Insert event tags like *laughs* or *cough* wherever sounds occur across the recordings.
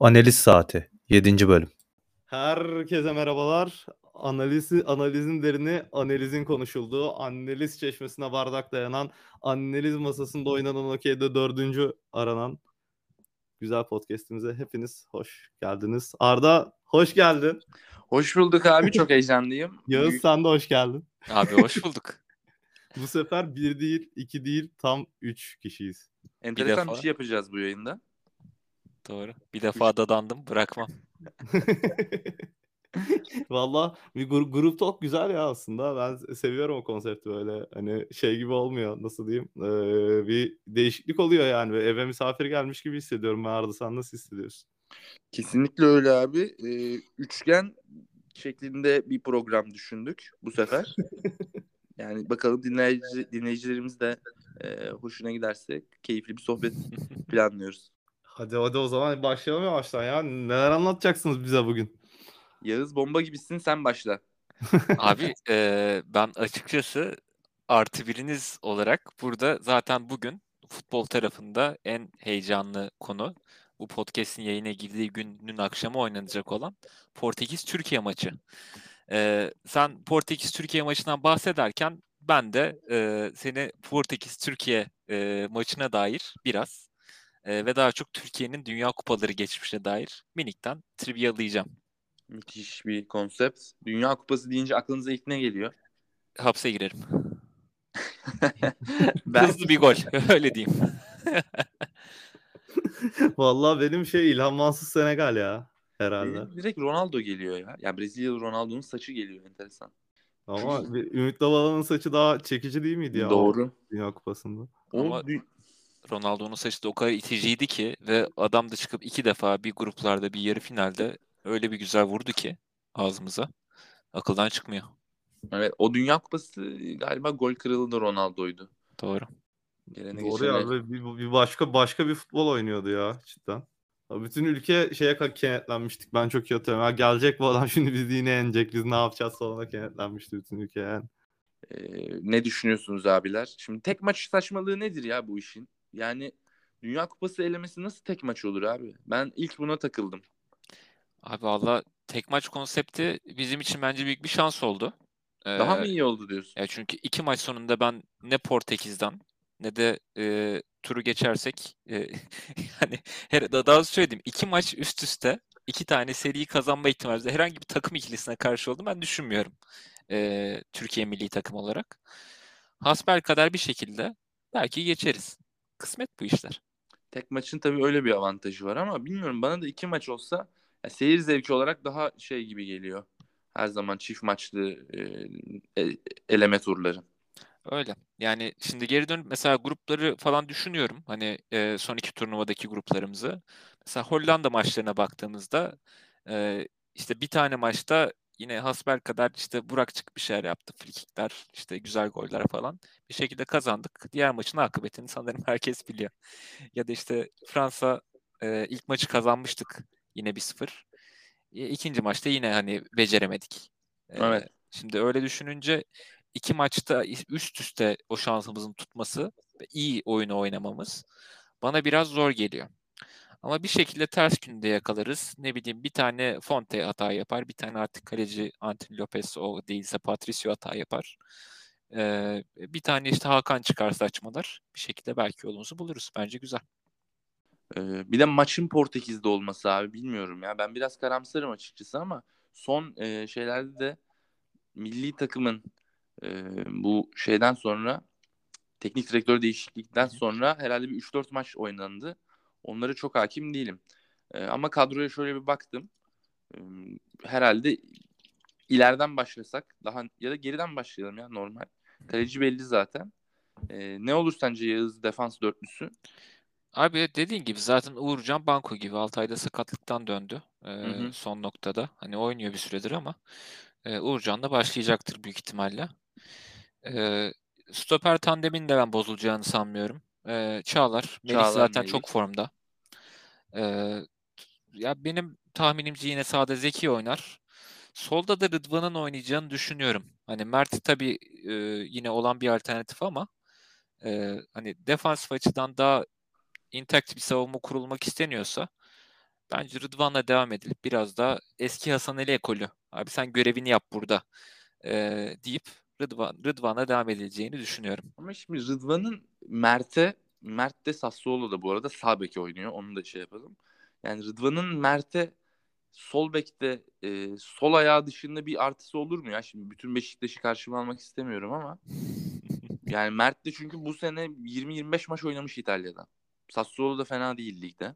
Analiz Saati 7. bölüm. Herkese merhabalar. Analizi, analizin derini, analizin konuşulduğu, analiz çeşmesine bardak dayanan, analiz masasında oynanan okeyde dördüncü aranan güzel podcastimize hepiniz hoş geldiniz. Arda hoş geldin. Hoş bulduk abi çok heyecanlıyım. *laughs* Yağız sen de hoş geldin. Abi hoş *laughs* bulduk. Bu sefer bir değil, iki değil, tam üç kişiyiz. Enteresan bir, defa. şey yapacağız bu yayında. Doğru. Bir defa dadandım bırakmam. *laughs* Valla bir gru- grup talk güzel ya aslında. Ben seviyorum o konsepti böyle. Hani şey gibi olmuyor nasıl diyeyim. Ee, bir değişiklik oluyor yani. Ve eve misafir gelmiş gibi hissediyorum. Ben Arda sen nasıl hissediyorsun? Kesinlikle öyle abi. Ee, üçgen şeklinde bir program düşündük bu sefer. *laughs* yani bakalım dinleyici, dinleyicilerimiz de e, hoşuna giderse keyifli bir sohbet *laughs* planlıyoruz. Hadi hadi o zaman başlayalım yavaştan ya. Neler anlatacaksınız bize bugün? Yağız bomba gibisin sen başla. *laughs* Abi eee, ben açıkçası artı biriniz olarak burada zaten bugün futbol tarafında en heyecanlı konu bu podcast'in yayına girdiği günün akşamı oynanacak olan Portekiz-Türkiye maçı. Eee, sen Portekiz-Türkiye maçından bahsederken ben de eee, seni Portekiz-Türkiye eee, maçına dair biraz eee, ve daha çok Türkiye'nin Dünya Kupaları geçmişine dair minikten trivialayacağım. Müthiş bir konsept. Dünya Kupası deyince aklınıza ilk ne geliyor? Hapse girerim. *laughs* ben Hızlı bir gol. *laughs* Öyle diyeyim. *laughs* Valla benim şey İlhan Mansız Senegal ya. Herhalde. Benim direkt Ronaldo geliyor ya. Ya Brezilyalı Ronaldo'nun saçı geliyor enteresan. Ama Ümit Davala'nın saçı daha çekici değil miydi ya? Doğru. Dünya Kupası'nda. O Ama- dü- Ronaldo'nun saçı da o kadar iticiydi ki ve adam da çıkıp iki defa bir gruplarda bir yarı finalde öyle bir güzel vurdu ki ağzımıza. Akıldan çıkmıyor. Evet, o Dünya Kupası galiba gol kralı da Ronaldo'ydu. Doğru. Gelene Doğru geçene- ya ve bir, bir başka başka bir futbol oynuyordu ya cidden. Bütün ülke şeye kenetlenmiştik. Ben çok iyi hatırlıyorum. Ya gelecek bu adam *laughs* şimdi bizi yine yenecek. Biz ne yapacağız falan kenetlenmişti bütün ülke yani. Ee, ne düşünüyorsunuz abiler? Şimdi tek maç saçmalığı nedir ya bu işin? Yani Dünya Kupası elemesi nasıl tek maç olur abi? Ben ilk buna takıldım. Abi valla tek maç konsepti bizim için bence büyük bir şans oldu. Daha Ee, mı iyi oldu diyorsun? Ya çünkü iki maç sonunda ben ne Portekiz'den ne de e, turu geçersek e, *laughs* yani her, daha daha söyleyeyim iki maç üst üste iki tane seriyi kazanma ihtimali herhangi bir takım ikilisine karşı olduğunu ben düşünmüyorum. E, Türkiye milli takım olarak. Hasbel kadar bir şekilde belki geçeriz. Kısmet bu işler. Tek maçın tabii öyle bir avantajı var ama bilmiyorum bana da iki maç olsa ya seyir zevki olarak daha şey gibi geliyor. Her zaman çift maçlı e, e- eleme turları. Öyle. Yani şimdi geri dönüp mesela grupları falan düşünüyorum. Hani e, son iki turnuvadaki gruplarımızı. Mesela Hollanda maçlarına baktığımızda e, işte bir tane maçta yine hasbel kadar işte Burak çık bir şeyler yaptı. Frikikler, işte güzel goller falan. Bir şekilde kazandık. Diğer maçın akıbetini sanırım *laughs* herkes biliyor. Ya da işte Fransa e, ilk maçı kazanmıştık yine 1-0. E, ikinci maçta yine hani beceremedik. E, Evet. Şimdi öyle düşününce iki maçta üst üste o şansımızın tutması ve iyi oyunu oynamamız bana biraz zor geliyor. Ama bir şekilde ters günde yakalarız. Ne bileyim bir tane Fonte hata yapar. Bir tane artık kaleci Anthony Lopez o değilse Patricio hata yapar. Ee, bir tane işte Hakan çıkar saçmalar. Bir şekilde belki yolumuzu buluruz. Bence güzel. Ee, bir de maçın Portekiz'de olması abi bilmiyorum ya. Ben biraz karamsarım açıkçası ama son e, şeylerde de milli takımın e, bu şeyden sonra teknik direktör değişiklikten sonra herhalde bir 3-4 maç oynandı. Onlara çok hakim değilim. E, ama kadroya şöyle bir baktım. E, herhalde ileriden başlasak daha ya da geriden başlayalım ya normal. Kaleci belli zaten. E, ne olur sence Yağız defans dörtlüsü? Abi dediğin gibi zaten Uğurcan Banko gibi Altay'da sakatlıktan döndü e, hı. son noktada. Hani oynuyor bir süredir ama e, Uğurcan da başlayacaktır büyük ihtimalle. E, stoper tandemin de ben bozulacağını sanmıyorum. E, Çağlar, Melih Çağlar, zaten Melih. çok formda. E, ya benim tahminimce yine sağda Zeki oynar. Solda da Rıdvan'ın oynayacağını düşünüyorum. Hani Mert tabii e, yine olan bir alternatif ama e, hani defansif açıdan daha intact bir savunma kurulmak isteniyorsa bence Rıdvan'la devam edilip biraz daha eski Hasan Ali ekolü. Abi sen görevini yap burada e, deyip Rıdvan, Rıdvan'la devam edileceğini düşünüyorum. Ama şimdi Rıdvan'ın Mert'e Mert de Sassuolo da bu arada sağ beki oynuyor. Onu da şey yapalım. Yani Rıdvan'ın Mert'e sol bekte e, sol ayağı dışında bir artısı olur mu ya? Şimdi bütün Beşiktaş'ı karşıma almak istemiyorum ama *laughs* yani Mert de çünkü bu sene 20-25 maç oynamış İtalya'da. Sassuolo da fena değil ligde.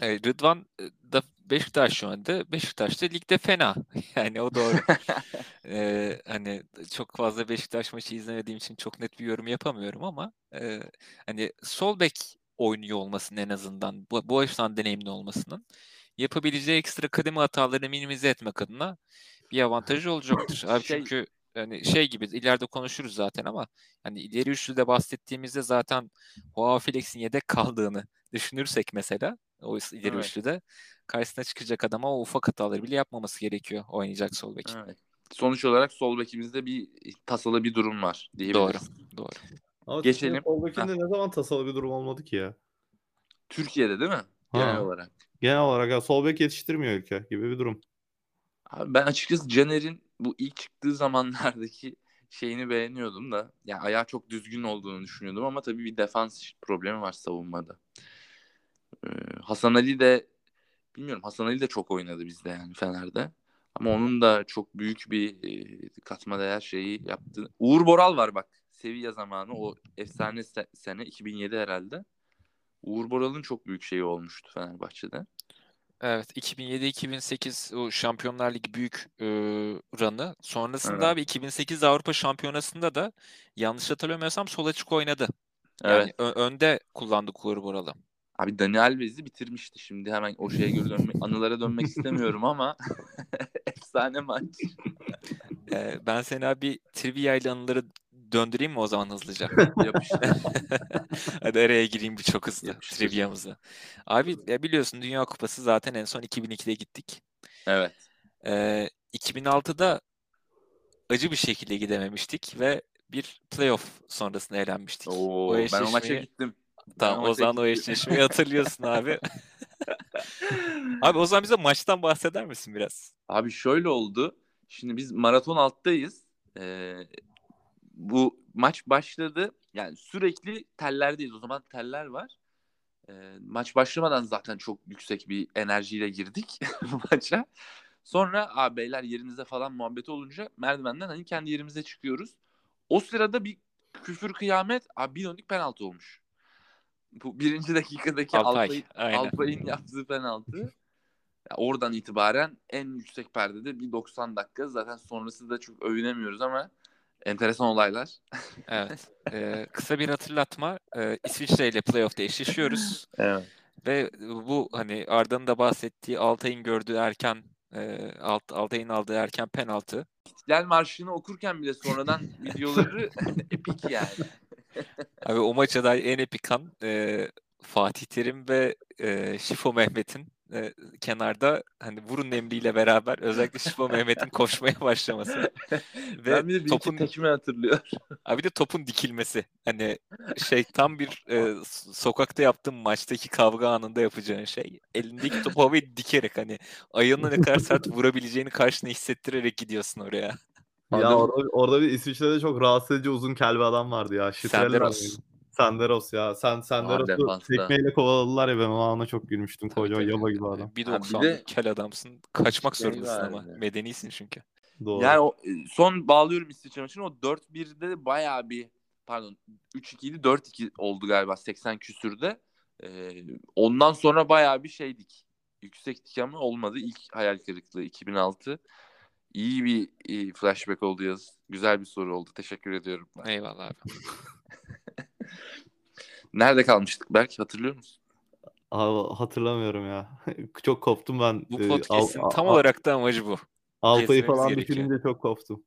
E, Rıdvan e, da Beşiktaş şu anda. Beşiktaş da ligde fena. *laughs* Yani o doğru. *laughs* e, hani çok fazla Beşiktaş maçı izlemediğim için çok net bir yorum yapamıyorum ama e, hani sol bek oynuyor olmasının en azından bu, bu açıdan deneyimli olmasının yapabileceği ekstra kademe hatalarını minimize etmek adına bir avantajı olacaktır. Abi Şey- çünkü hani şey gibi ileride konuşuruz zaten ama hani ileri üçlüde bahsettiğimizde zaten Joao Felix'in yedek kaldığını düşünürsek mesela o ileri Evet. üçlüde karşısına çıkacak adama o ufak hataları bile yapmaması gerekiyor oynayacak sol bek. Evet. Sonuç olarak sol bekimizde bir tasalı bir durum var Doğru. diyebiliriz. Doğru. Ama Geçelim. Sol bekinde ne zaman tasalı bir durum olmadı ki ya? Türkiye'de değil mi? Genel Ha. olarak. Genel olarak ya sol bek yetiştirmiyor ülke gibi bir durum. Abi ben açıkçası Caner'in bu ilk çıktığı zamanlardaki şeyini beğeniyordum da. Yani ayağı çok düzgün olduğunu düşünüyordum ama tabii bir defans problemi var savunmada. Ee, Hasan Ali de bilmiyorum Hasan Ali de çok oynadı bizde yani Fener'de. Ama onun da çok büyük bir e, katma değer şeyi yaptı. Uğur Boral var bak. Sevilla zamanı o efsane se- sene 2007 herhalde. Uğur Boral'ın çok büyük şeyi olmuştu Fenerbahçe'de. Evet 2007-2008 o Şampiyonlar Ligi büyük e, run'ı. Sonrasında Evet. abi 2008 Avrupa Şampiyonası'nda da yanlış hatırlamıyorsam sol açık oynadı. Evet. Yani ö- önde kullandı Uğur Boral'ı. Abi Dani Alves'i bitirmişti şimdi hemen o şeye göre dönmek, *laughs* anılara dönmek istemiyorum ama *laughs* efsane maç. Ee, ben seni abi trivia ile anıları döndüreyim mi o zaman hızlıca? *laughs* Yapıştı. Hadi araya gireyim bir çok hızlı Yapıştır. triviamıza. Abi ya biliyorsun Dünya Kupası zaten en son 2002'de gittik. Evet. Ee, 2006'da acı bir şekilde gidememiştik ve bir playoff sonrasında elenmiştik. Oo, ben o maça gittim. Tamam o zaman o eşleşmeyi hatırlıyorsun abi. *laughs* Abi o zaman bize maçtan bahseder misin biraz? Abi şöyle oldu. Şimdi biz maraton alttayız. Ee, bu maç başladı. Yani sürekli tellerdeyiz. O zaman teller var. Ee, maç başlamadan zaten çok yüksek bir enerjiyle girdik *laughs* maça. Sonra abi beyler yerinize falan muhabbet olunca merdivenden hani kendi yerimize çıkıyoruz. O sırada bir küfür kıyamet abi bir döndük penaltı olmuş. Bu birinci dakikadaki Altay, aynen. Alpay'ın yaptığı penaltı. Ya oradan itibaren en yüksek perdede bir 90 dakika. Zaten sonrası da çok övünemiyoruz ama enteresan olaylar. *laughs* Evet. Ee, kısa bir hatırlatma. Ee, İsviçre ile playoff'ta eşleşiyoruz. Evet. Ve bu hani Arda'nın da bahsettiği Altay'ın gördüğü erken e, Alt, Altay'ın aldığı erken penaltı. İstiklal Marşı'nı okurken bile sonradan videoları *laughs* epik yani. Abi o maça dair en epik an e, Fatih Terim ve e, Şifo Mehmet'in e, kenarda hani vurun emriyle beraber özellikle Şifo *laughs* Mehmet'in koşmaya başlaması. *laughs* Ve ben bir de bir topun tekme hatırlıyorum. Abi de topun dikilmesi. Hani şey tam bir e, sokakta yaptığın maçtaki kavga anında yapacağın şey. Elindeki topu havaya dikerek hani ayağına ne kadar sert vurabileceğini karşına hissettirerek gidiyorsun oraya. Ya Adam- orada, orada bir İsviçre'de çok rahatsız edici uzun kel bir adam vardı ya. Şifreler Senderos. Senderos ya. Sen Senderos'u defansta. tekmeyle kovaladılar ya ben o ana çok gülmüştüm. Tabii, Kocaman tabii. yaba gibi adam. Bir Ha, bir 90'lık de- kel adamsın. Kaçmak Şey zorundasın ama. vardı. Medenisin çünkü. Doğru. Yani o e, son bağlıyorum İsviçre maçını. O 4-1'de de bayağı bir pardon 3-2'ydi 4-2 oldu galiba 80 küsürde. Ee, ondan sonra bayağı bir şeydik. Yüksektik ama olmadı. İlk hayal kırıklığı 2006. İyi bir e, flashback oldu yaz. Güzel bir soru oldu. Teşekkür ediyorum. Eyvallah abi. *laughs* Nerede kalmıştık Berk hatırlıyor musun? Abi, hatırlamıyorum ya. *laughs* çok koptum ben. Bu podcast'in Al- tam Al- olarak da amacı bu. Alpay'ı falan düşününce çok koptum.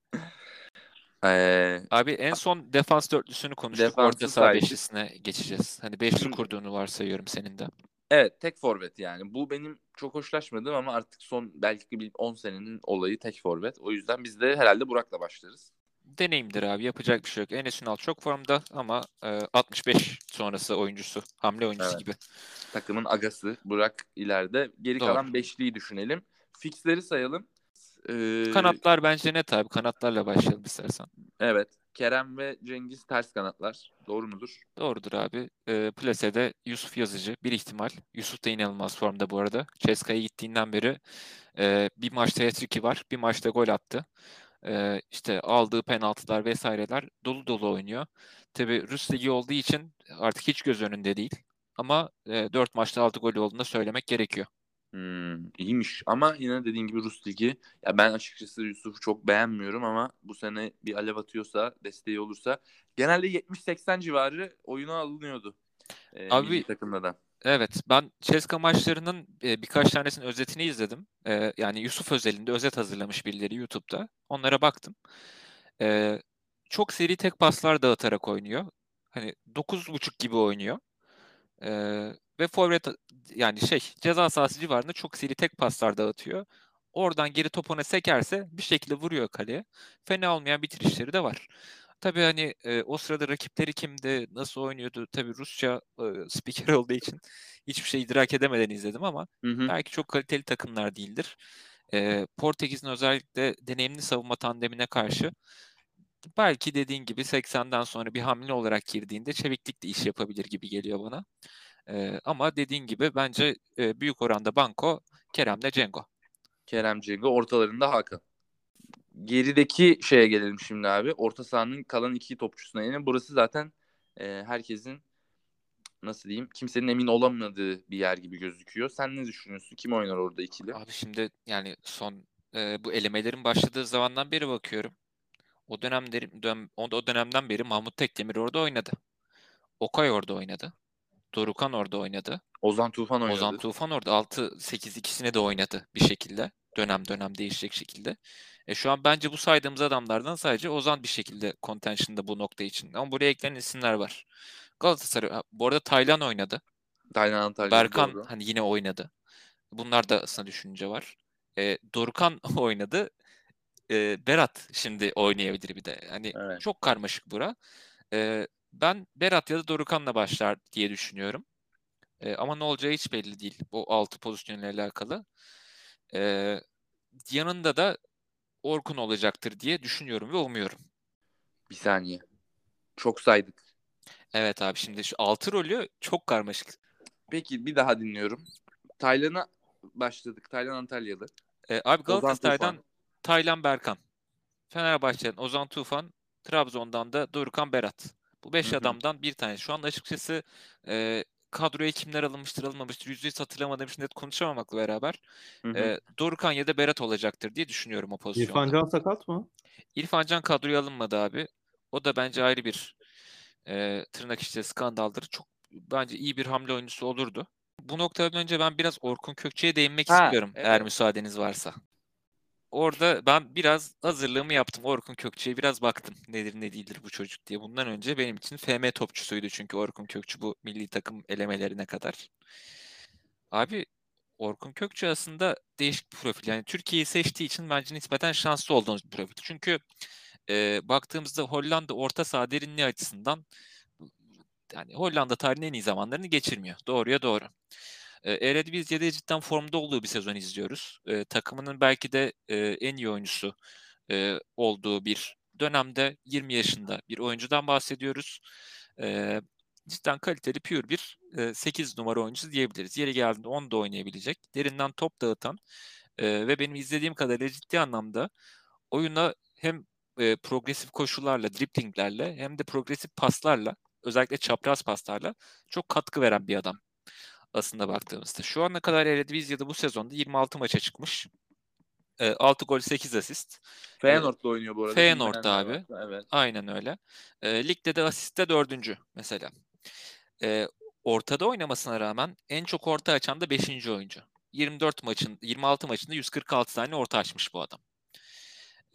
Ee, Abi en son defans dörtlüsünü konuştuk. Defansı Orta saha beşlisine geçeceğiz. Hani beşli kurduğunu varsayıyorum senin de. evet tek forvet yani. Bu benim çok hoşlaşmadığım ama artık son belki bir 10 senenin olayı tek forvet. O yüzden biz de herhalde Burak'la başlarız. deneyimdir abi. Yapacak bir şey yok. Enes Ünal çok formda ama e, 65 sonrası oyuncusu. Hamle oyuncusu Evet. gibi. Takımın agası Burak ileride. Geri Doğru. kalan beşliyi düşünelim. Fixleri sayalım. Ee, Kanatlar bence net abi. Kanatlarla başlayalım istersen. Evet. Kerem ve Cengiz ters kanatlar. Doğru mudur? Doğrudur abi. E, Plase'de Yusuf Yazıcı bir ihtimal. Yusuf da inanılmaz formda bu arada. Ceska'ya gittiğinden beri e, bir maçta hat var. Bir maçta gol attı. E, işte aldığı penaltılar vesaireler dolu dolu oynuyor. Tabi Rus Ligi olduğu için artık hiç göz önünde değil. Ama e, 4 maçta 6 gol olduğunu söylemek gerekiyor. Hmm, iyiymiş ama yine dediğin gibi Rus Ligi. Ya ben açıkçası Yusuf'u çok beğenmiyorum ama bu sene bir alev atıyorsa, desteği olursa genelde 70-80 civarı oyuna alınıyordu. Ee, Abi- takımda da. Evet, ben Ceska maçlarının e, birkaç tanesinin özetini izledim. E, yani Yusuf özelinde özet hazırlamış birileri YouTube'da. Onlara baktım. E, çok seri tek paslar dağıtarak oynuyor. Hani 9.5 gibi oynuyor. E, ve forvet yani şey ceza sahası civarında çok seri tek paslar dağıtıyor. Oradan geri top ona sekerse bir şekilde vuruyor kaleye. Fena olmayan bitirişleri de var. Tabii hani e, o sırada rakipleri kimdi, nasıl oynuyordu? Tabii Rusça e, spiker *laughs* olduğu için hiçbir şey idrak edemeden izledim ama Hı hı. belki çok kaliteli takımlar değildir. E, Portekiz'in özellikle deneyimli savunma tandemine karşı belki dediğin gibi 80'den sonra bir hamle olarak girdiğinde çeviklikle iş yapabilir gibi geliyor bana. E, ama dediğin gibi bence e, büyük oranda Banko, Kerem'le Cengo. Kerem Cengo ortalarında Hakan. Gerideki şeye gelelim şimdi abi. Orta sahanın kalan iki topçusuna yine. Burası zaten e, herkesin nasıl diyeyim kimsenin emin olamadığı bir yer gibi gözüküyor. Sen ne düşünüyorsun? Kim oynar orada ikili? Abi şimdi yani son e, bu elemelerin başladığı zamandan beri bakıyorum. O dönemleri dön, o dönemden beri Mahmut Tekdemir orada oynadı. Okay orada oynadı. Dorukan orada oynadı. Ozan Tufan oynadı. Ozan Tufan orada 6-8 ikisine de oynadı bir şekilde. Dönem dönem değişecek şekilde. E şu an bence bu saydığımız adamlardan sadece Ozan bir şekilde contention'da bu nokta için. Ama buraya eklenen isimler var. Galatasaray bu arada Taylan oynadı. Taylan Antalya. Berkan doğru. hani yine oynadı. Bunlar da aslında düşünce var. E, Dorukan *laughs* oynadı. E, Berat şimdi oynayabilir bir de. Hani Evet. çok karmaşık bura. E, ben Berat ya da Dorukan'la başlar diye düşünüyorum. E, ama ne olacağı hiç belli değil. Bu altı pozisyonla alakalı. E, yanında da Orkun olacaktır diye düşünüyorum ve umuyorum. Bir saniye. Çok saydık. Evet abi şimdi şu altı rolü çok karmaşık. Peki bir daha dinliyorum. Taylan'a başladık. Taylan Antalyalı. E, abi Galatasaray'dan. Taylan Berkan. Fenerbahçe'den Ozan Tufan. Trabzon'dan da Dorukan Berat. Bu beş Hı hı. adamdan bir tanesi. Şu anda açıkçası e, kadroya kimler alınmıştır alınmamıştır yüzde yüz hatırlamadığım için net konuşamamakla beraber Hı hı. e, Dorukan ya da Berat olacaktır diye düşünüyorum o pozisyonda. İrfan Can sakat mı? İrfan Can kadroya alınmadı abi. O da bence ayrı bir e, tırnak içinde skandaldır. Çok bence iyi bir hamle oyuncusu olurdu. Bu noktadan önce ben biraz Orkun Kökçe'ye değinmek Ha, istiyorum eğer evet. müsaadeniz varsa. Orada ben biraz hazırlığımı yaptım. Orkun Kökçe'ye biraz baktım. Nedir ne değildir bu çocuk diye. Bundan önce benim için FM topçusuydu çünkü Orkun Kökçü bu milli takım elemelerine kadar. Abi Orkun Kökçü aslında değişik bir profil. Yani Türkiye'yi seçtiği için bence nispeten şanslı olduğumuz bir profil. Çünkü e, baktığımızda Hollanda orta saha derinliği açısından yani Hollanda tarihinin en iyi zamanlarını geçirmiyor. Doğruya doğru. E, Eredivisie'de cidden formda olduğu bir sezon izliyoruz. E, takımının belki de e, en iyi oyuncusu e, olduğu bir dönemde 20 yaşında bir oyuncudan bahsediyoruz. E, cidden kaliteli pure bir e, 8 numara oyuncusu diyebiliriz. Yeri geldiğinde 10 da oynayabilecek. Derinden top dağıtan e, ve benim izlediğim kadarıyla ciddi anlamda oyuna hem e, progresif koşularla, driplinglerle hem de progresif paslarla özellikle çapraz paslarla çok katkı veren bir adam aslında baktığımızda. Şu ana kadar Eredivisie'de bu sezonda 26 maça çıkmış. E, 6 gol 8 asist. Feyenoord'da oynuyor bu arada. Feyenoord'da abi. Evet. Aynen öyle. E, ligde de asiste dördüncü mesela. E, ortada oynamasına rağmen en çok orta açan da 5. oyuncu. 24 maçın 26 maçında 146 tane orta açmış bu adam.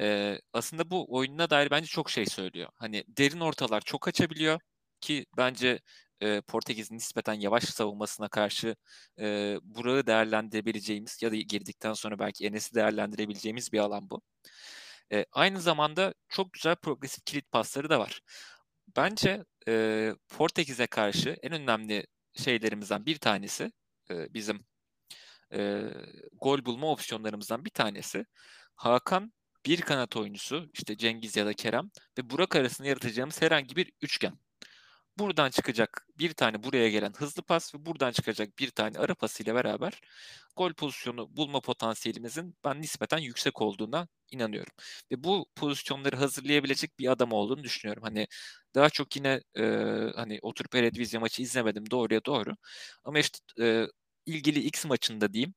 E, aslında bu oyununa dair bence çok şey söylüyor. Hani derin ortalar çok açabiliyor ki bence e, Portekiz'in nispeten yavaş savunmasına karşı e, Burak'ı değerlendirebileceğimiz ya da girdikten sonra belki Enes'i değerlendirebileceğimiz bir alan bu. E, aynı zamanda çok güzel progresif kilit pasları da var. Bence e, Portekiz'e karşı en önemli şeylerimizden bir tanesi e, bizim e, gol bulma opsiyonlarımızdan bir tanesi Hakan bir kanat oyuncusu işte Cengiz ya da Kerem ve Burak arasında yaratacağımız herhangi bir üçgen. Buradan çıkacak bir tane buraya gelen hızlı pas ve buradan çıkacak bir tane ara pasıyla beraber gol pozisyonu bulma potansiyelimizin ben nispeten yüksek olduğuna inanıyorum. Ve bu pozisyonları hazırlayabilecek bir adam olduğunu düşünüyorum. Hani daha çok yine e, hani oturup Eredivisie maçı izlemedim doğruya doğru. Ama işte e, ilgili X maçında diyeyim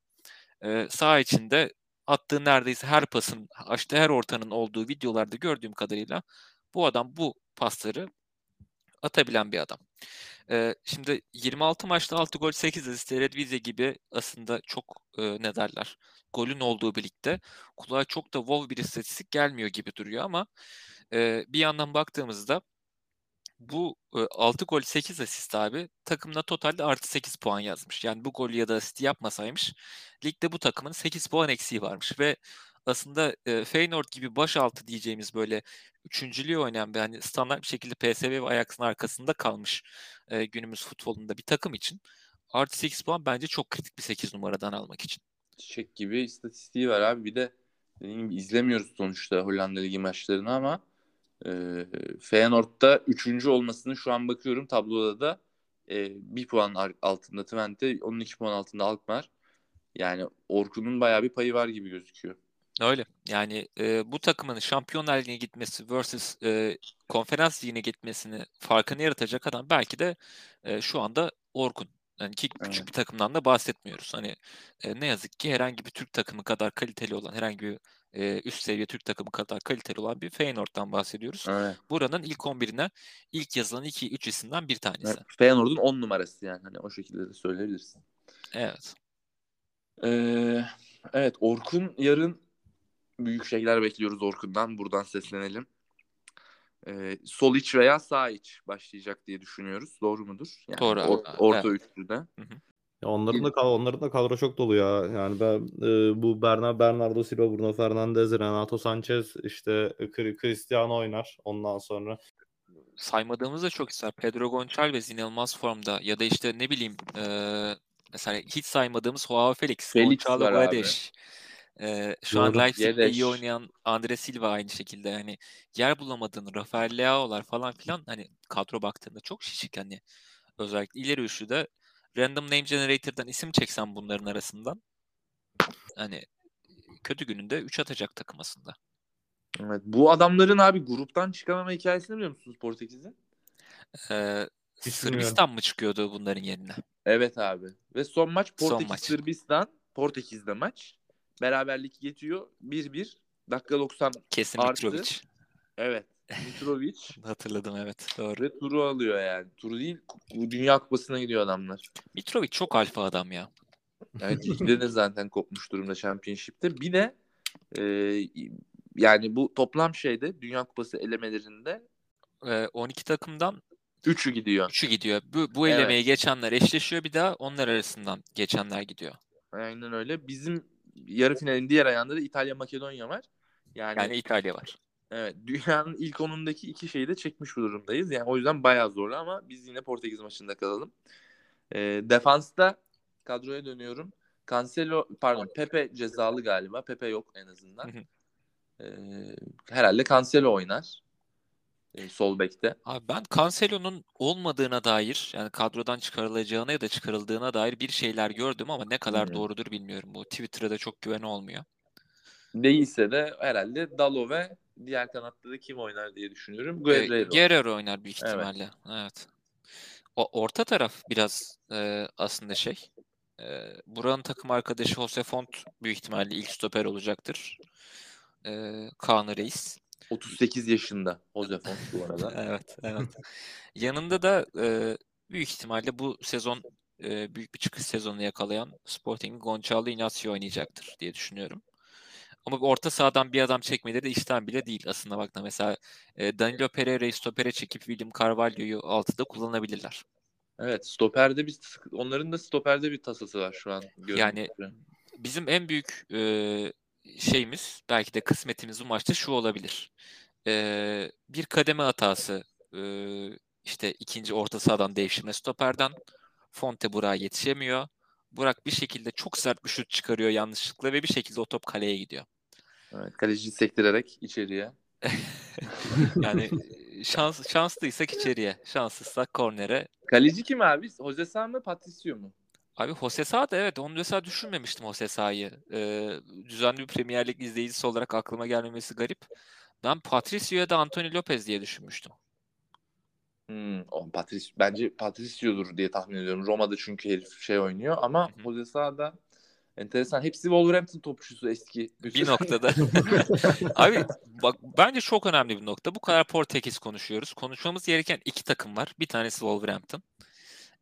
e, sağ içinde attığı neredeyse her pasın, işte her ortanın olduğu videolarda gördüğüm kadarıyla bu adam bu pasları atabilen bir adam. Ee, şimdi 26 maçta 6 gol 8 asist Eredivisie gibi aslında çok e, ne derler golün olduğu birlikte kulağa çok da wow bir istatistik gelmiyor gibi duruyor ama e, bir yandan baktığımızda bu e, 6 gol 8 asist abi takımına totalde artı 8 puan yazmış. Yani bu gol ya da asist yapmasaymış ligde bu takımın 8 puan eksiği varmış ve aslında e, Feyenoord gibi başaltı diyeceğimiz böyle üçüncülüğü oynayan bir hani standart bir şekilde PSV ve Ajax'ın arkasında kalmış e, günümüz futbolunda bir takım için artı 8 puan bence çok kritik bir 8 numaradan almak için. Çiçek gibi istatistiği var abi. Bir de dediğim gibi izlemiyoruz sonuçta Hollanda Ligi maçlarını ama e, Feyenoord'da üçüncü olmasını şu an bakıyorum tabloda da e, bir puan altında Twente, 12 puan altında Alkmaar. Yani Orkun'un bayağı bir payı var gibi gözüküyor. Öyle. Yani e, bu takımın Şampiyonlar Ligi'ne gitmesi versus e, Konferans Ligi'ne gitmesini farkını yaratacak adam belki de e, şu anda Orkun. Yani ki küçük evet. bir takımdan da bahsetmiyoruz. Hani e, ne yazık ki herhangi bir Türk takımı kadar kaliteli olan, herhangi bir e, üst seviye Türk takımı kadar kaliteli olan bir Feyenoord'dan bahsediyoruz. Evet. Buranın ilk 11'ine ilk yazılan 2-3 isimden bir tanesi. Evet, Feyenoord'un 10 numarası yani. Hani o şekilde de söyleyebilirsin. Evet. Ee, evet Orkun yarın büyük şeyler bekliyoruz Orkun'dan. Buradan seslenelim. Ee, sol iç veya sağ iç başlayacak diye düşünüyoruz. Doğru mudur? Yani Doğru. Or, orta evet. üçlüde. Hı hı. Ya onların da onların da kadro çok dolu ya. Yani ben e, bu Bernard Bernardo Silva, Bruno Fernandes, Renato Sanchez, işte Cristiano oynar ondan sonra. Saymadığımız da çok ister. Pedro Gonçalves inanılmaz formda ya da işte ne bileyim e, mesela hiç saymadığımız Joao Felix, Felix Gonçalo Guedes. Ee, şu an Leipzig'te iyi oynayan Andre Silva aynı şekilde yani yer bulamadığın Rafael Leao'lar falan filan hani kadro baktığında çok şişik hani özellikle ileri üçlüde random name generator'dan isim çeksen bunların arasından hani kötü gününde 3 atacak takım aslında. Evet, bu adamların abi gruptan çıkamama hikayesini biliyor musunuz Portekiz'in? Ee, Sırbistan mı çıkıyordu bunların yerine? Evet abi. Ve son maç Portekiz son maç. Sırbistan. Portekiz'de maç. Beraberlik geçiyor. 1-1. Dakika 90 Kesin artı. Mitrovic. Evet. Mitrovic. *laughs* Hatırladım evet. Doğru. Ve turu alıyor yani. Turu değil. Bu Dünya Kupası'na gidiyor adamlar. Mitrovic çok alfa adam ya. Yani ligde de zaten kopmuş durumda Championship'te. Bir de e, yani bu toplam şeyde Dünya Kupası elemelerinde e, 12 takımdan 3'ü gidiyor. 3'ü gidiyor. Bu, bu evet. elemeye geçenler eşleşiyor bir daha onlar arasından geçenler gidiyor. Aynen öyle. Bizim yarı finalin diğer ayağında da İtalya Makedonya var. Yani, yani İtalya var. Evet. Dünyanın ilk onundaki iki şeyi de çekmiş bu durumdayız. Yani o yüzden bayağı zorlu ama biz yine Portekiz maçında kalalım. E, defansta kadroya dönüyorum. Cancelo pardon Pepe cezalı galiba. Pepe yok en azından. e, herhalde Cancelo oynar. E, sol bekte. Abi ben Cancelo'nun olmadığına dair yani kadrodan çıkarılacağına ya da çıkarıldığına dair bir şeyler gördüm ama ne kadar hmm. doğrudur bilmiyorum. Bu Twitter'da çok güven olmuyor. Değilse de herhalde Dalo ve diğer kanatta da kim oynar diye düşünüyorum. Guerrero. E, Guerrero oynar büyük ihtimalle. Evet. evet. O orta taraf biraz e, aslında şey. E, Buranın takım arkadaşı Jose Font büyük ihtimalle ilk stoper olacaktır. E, Kaan Reis. 38 yaşında Jose Font bu arada. *laughs* evet, evet. *laughs* Yanında da e, büyük ihtimalle bu sezon e, büyük bir çıkış sezonu yakalayan Sporting Gonçalo Inacio oynayacaktır diye düşünüyorum. Ama orta sahadan bir adam çekmeleri de işten bile değil aslında baktığında. Mesela e, Danilo Pereira'yı stopere çekip William Carvalho'yu altıda kullanabilirler. Evet stoperde bir onların da stoperde bir tasası var şu an. Yani bizim en büyük e, şeyimiz belki de kısmetimiz bu maçta şu olabilir. Ee, bir kademe hatası ee, işte ikinci orta sahadan devşirme stoperden Fonte Burak'a yetişemiyor. Burak bir şekilde çok sert bir şut çıkarıyor yanlışlıkla ve bir şekilde o top kaleye gidiyor. Evet, kaleci sektirerek içeriye. *laughs* Yani şans şanslıysak içeriye, şanssızsak kornere. Kaleci kim abi? Jose Sa mı Patricio mu? Abi Jose Sa da evet onu mesela düşünmemiştim Jose Sa'yı. Ee, düzenli bir Premier Lig izleyicisi olarak aklıma gelmemesi garip. Ben Patricio'ya da Anthony Lopez diye düşünmüştüm. Hmm, o Patricio, bence Patricio'dur diye tahmin ediyorum. Roma'da çünkü herif şey oynuyor ama Hı hı. Jose Sa da enteresan. Hepsi Wolverhampton topçusu eski. Bir noktada. *laughs* Abi bak bence çok önemli bir nokta. Bu kadar Portekiz konuşuyoruz. Konuşmamız gereken iki takım var. Bir tanesi Wolverhampton.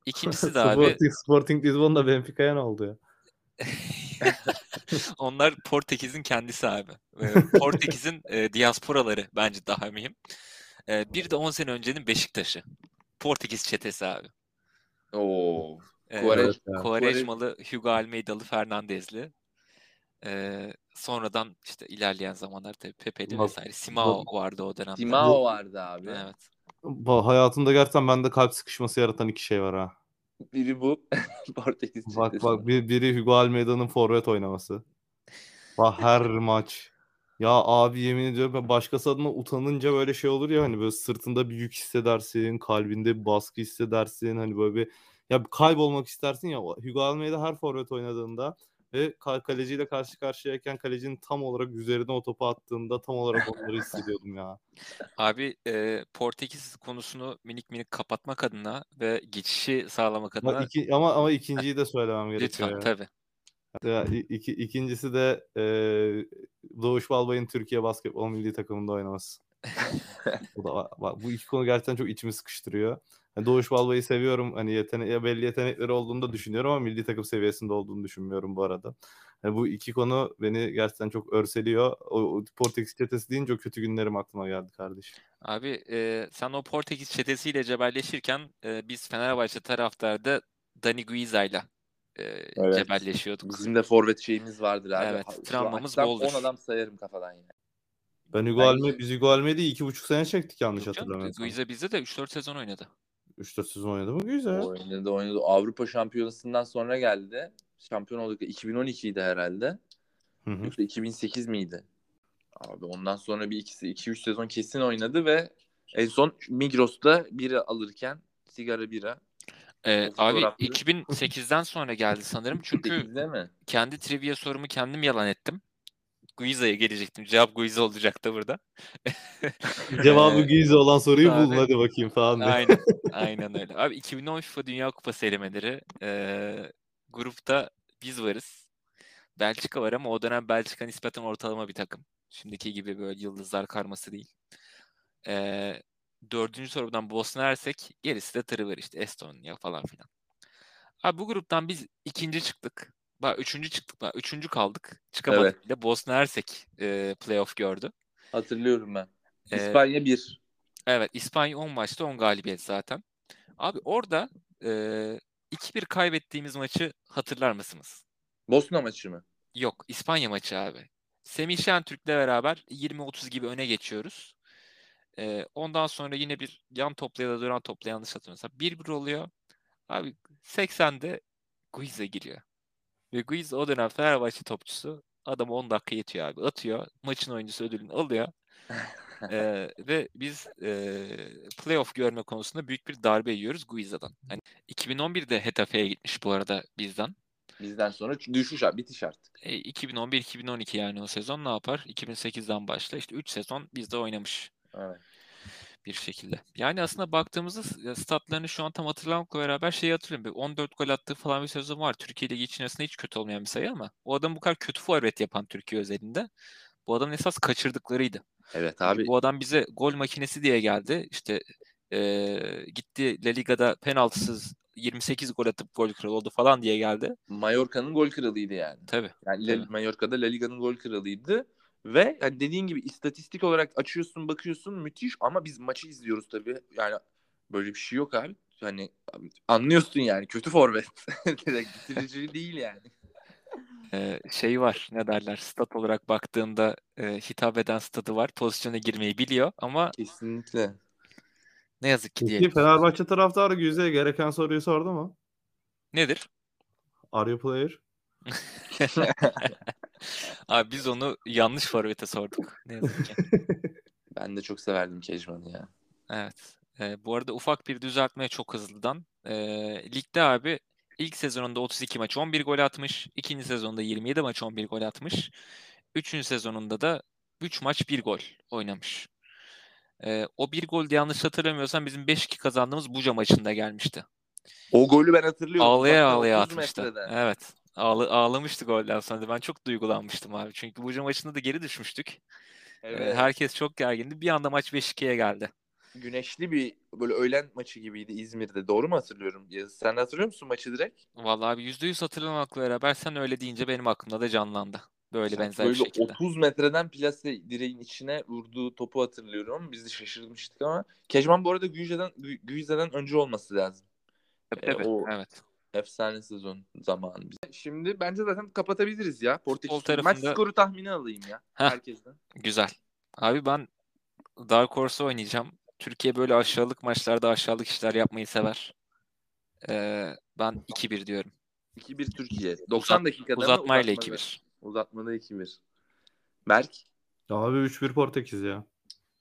İkincisi *laughs* de abi Sporting, Sporting Lisbon'da Benfica'ya ne oldu ya? *laughs* onlar Portekiz'in kendisi abi. Ee, Portekiz'in e, diasporaları bence daha mühim. Ee, bir de 10 sene öncenin Beşiktaş'ı. Portekiz çetesi abi. Oo. Quaresma'lı, Hugo Almeida'lı, Fernandez'li. Ee, sonradan işte ilerleyen zamanlar tabii Pepe'li vesaire. Simao vardı o dönemde. Simao vardı abi. Evet. Hayatımda gerçekten bende kalp sıkışması yaratan iki şey var ha. Biri bu. *laughs* Portekiz Bak bak bir, biri Hugo Almeida'nın forvet oynaması. Bak her *laughs* maç. Ya abi yemin ediyorum başkası adına utanınca böyle şey olur ya hani böyle sırtında bir yük hissedersin, kalbinde bir baskı hissedersin hani böyle bir ya kaybolmak istersin ya Hugo Almeida her forvet oynadığında ve ka- kaleciyle karşı karşıyayken kalecinin tam olarak üzerine o topu attığında tam olarak onları hissediyordum ya. Abi e, Portekiz konusunu minik minik kapatmak adına ve geçişi sağlamak Ama, adına iki, ama ama ikinciyi de söylemem gerekiyor. lütfen tabii. Ya, iki, ikincisi de e, Doğuş Balbay'ın Türkiye basketbol milli takımında oynaması. *laughs* bu da bu iki konu gerçekten çok içimi sıkıştırıyor. Yani Doğuş Balbay'ı seviyorum. Hani yetene belli yetenekleri olduğunu da düşünüyorum ama milli takım seviyesinde olduğunu düşünmüyorum bu arada. Yani bu iki konu beni gerçekten çok örseliyor. O, o Portekiz çetesi deyince o kötü günlerim aklıma geldi kardeşim. Abi e, sen o Portekiz çetesiyle cebelleşirken e, biz Fenerbahçe taraftarda Dani Guiza'yla e, Evet. cebelleşiyorduk. Bizim de forvet şeyimiz vardır abi. Evet, şu travmamız boldur. 10 adam sayarım kafadan yine. Ben Hugo Almeida, biz Hugo iki buçuk sene çektik yanlış hatırlamıyorsam. Guiza bizde de 3-4 sezon oynadı. 3-4 sezon oynadı mı? Güzel. Oynadı oynadı. Avrupa Şampiyonası'ndan sonra geldi. Şampiyon olduk. 2012'ydi herhalde. Hı hı. Yoksa 2008 miydi? Abi ondan sonra bir ikisi 2-3 sezon kesin oynadı ve en son Migros'ta bira alırken sigara bira. E, O abi fotoğrafları- 2008'den sonra geldi sanırım çünkü *laughs* 8'de mi? kendi trivia sorumu kendim yalan ettim. Guiza'ya gelecektim. Cevap Guiza olacaktı burada. *laughs* Cevabı Ee, Gize olan soruyu abi- bulun hadi bakayım falan diye. Aynen. *laughs* Aynen öyle. Abi 2010 FIFA Dünya Kupası elemeleri. eee, grupta biz varız. Belçika var ama o dönem Belçika nispeten ortalama bir takım. Şimdiki gibi böyle yıldızlar karması değil. Eee dördüncü sorudan Bosna Hersek. Gerisi de tırıvır işte Estonya falan filan. Abi bu gruptan biz ikinci çıktık. Bak üçüncü çıktık. Bak üçüncü kaldık. Çıkamadık Evet. bile. Bosna Hersek eee playoff gördü. Hatırlıyorum ben. Ee, İspanya 1. Evet İspanya 10 maçta 10 galibiyet zaten. Abi orada e, 2-1 kaybettiğimiz maçı hatırlar mısınız? Bosna maçı mı? Yok İspanya maçı abi. Semih Şentürk'le beraber 20-30 gibi öne geçiyoruz. E, ondan sonra yine bir yan topla ya da duran topla yanlış hatırlamıyorsam 1-1 oluyor. Abi 80'de Guiza giriyor. Ve Guiza o dönem Fenerbahçe topçusu. Adam 10 dakika yetiyor abi. Atıyor. Maçın oyuncusu ödülünü alıyor. *laughs* Ee, ve biz e, playoff görme konusunda büyük bir darbe yiyoruz Guiza'dan. Hani 2011'de Hetafe'ye gitmiş bu arada bizden. Bizden sonra düşüş abi bitiş artık. E, 2011-2012 yani o sezon ne yapar? 2008'den başla işte 3 sezon bizde oynamış Evet. Bir şekilde. Yani aslında baktığımızda s- statlarını şu an tam hatırlamakla beraber şeyi hatırlıyorum. Bir 14 gol attığı falan bir sezon var. Türkiye Ligi için aslında hiç kötü olmayan bir sayı ama o adam bu kadar kötü forvet yapan Türkiye özelinde bu adamın esas kaçırdıklarıydı. Evet Çünkü abi. Bu adam bize gol makinesi diye geldi. İşte eee, gitti La Liga'da penaltısız 28 gol atıp gol kralı oldu falan diye geldi. Mallorca'nın gol kralıydı yani. Tabii. Yani Tabii. Mallorca'da La Liga'nın gol kralıydı. Ve yani dediğin gibi istatistik olarak açıyorsun bakıyorsun müthiş ama biz maçı izliyoruz tabii. Yani böyle bir şey yok abi. Hani anlıyorsun yani kötü forvet. *laughs* Bitirici değil yani. *laughs* e, şey var ne derler stat olarak baktığında e, hitap eden statı var. Pozisyona girmeyi biliyor ama Kesinlikle. ne yazık ki diyelim. Fenerbahçe taraftarı Güze'ye gereken soruyu sordu mu? Nedir? Are you player? *laughs* Abi biz onu yanlış forvete sorduk. Ne yazık ki. *laughs* Ben de çok severdim Kejman'ı ya. Evet. Ee, bu arada ufak bir düzeltme çok hızlıdan. Ee, ligde abi ilk sezonunda 32 maç 11 gol atmış. ikinci sezonda 27 maç 11 gol atmış. Üçüncü sezonunda da 3 maç 1 gol oynamış. Ee, o bir gol de yanlış hatırlamıyorsam bizim 5-2 kazandığımız Buca maçında gelmişti. O golü ben hatırlıyorum. Ağlaya Uzaktan ağlaya 30 atmıştı. metreden. Evet. Ağla, ağlamıştı golden sonra. Ben çok duygulanmıştım abi. Çünkü Buca maçında da geri düşmüştük. Ee, Evet. herkes çok gergindi. Bir anda maç 5-2'ye geldi. Güneşli bir böyle öğlen maçı gibiydi İzmir'de. Doğru mu hatırlıyorum? Sen de hatırlıyor musun maçı direkt? Vallahi abi %100 hatırlamakla beraber sen öyle deyince benim aklımda da canlandı. Böyle Sen benzer bir böyle şekilde. 30 metreden plase direğin içine vurduğu topu hatırlıyorum ama biz de şaşırmıştık ama Kejman bu arada Güyce'den, Gü- Güyce'den önce olması lazım. Tabii, E, tabii. o- Evet. Efsane sezon zamanı. Şimdi bence zaten kapatabiliriz ya. Portekiz Futbol maç tarafında- skoru tahmini alayım ya. Heh. Herkesten. Güzel. Abi ben Dark Horse oynayacağım. Türkiye böyle aşağılık maçlarda aşağılık işler yapmayı sever. Ee, ben 2-1 diyorum. 2-1 Türkiye. 90 dakikada mı? Uzatmayla Uzatmada. 2-1. Uzatmada 2-1. Berk Abi 3-1 Portekiz ya.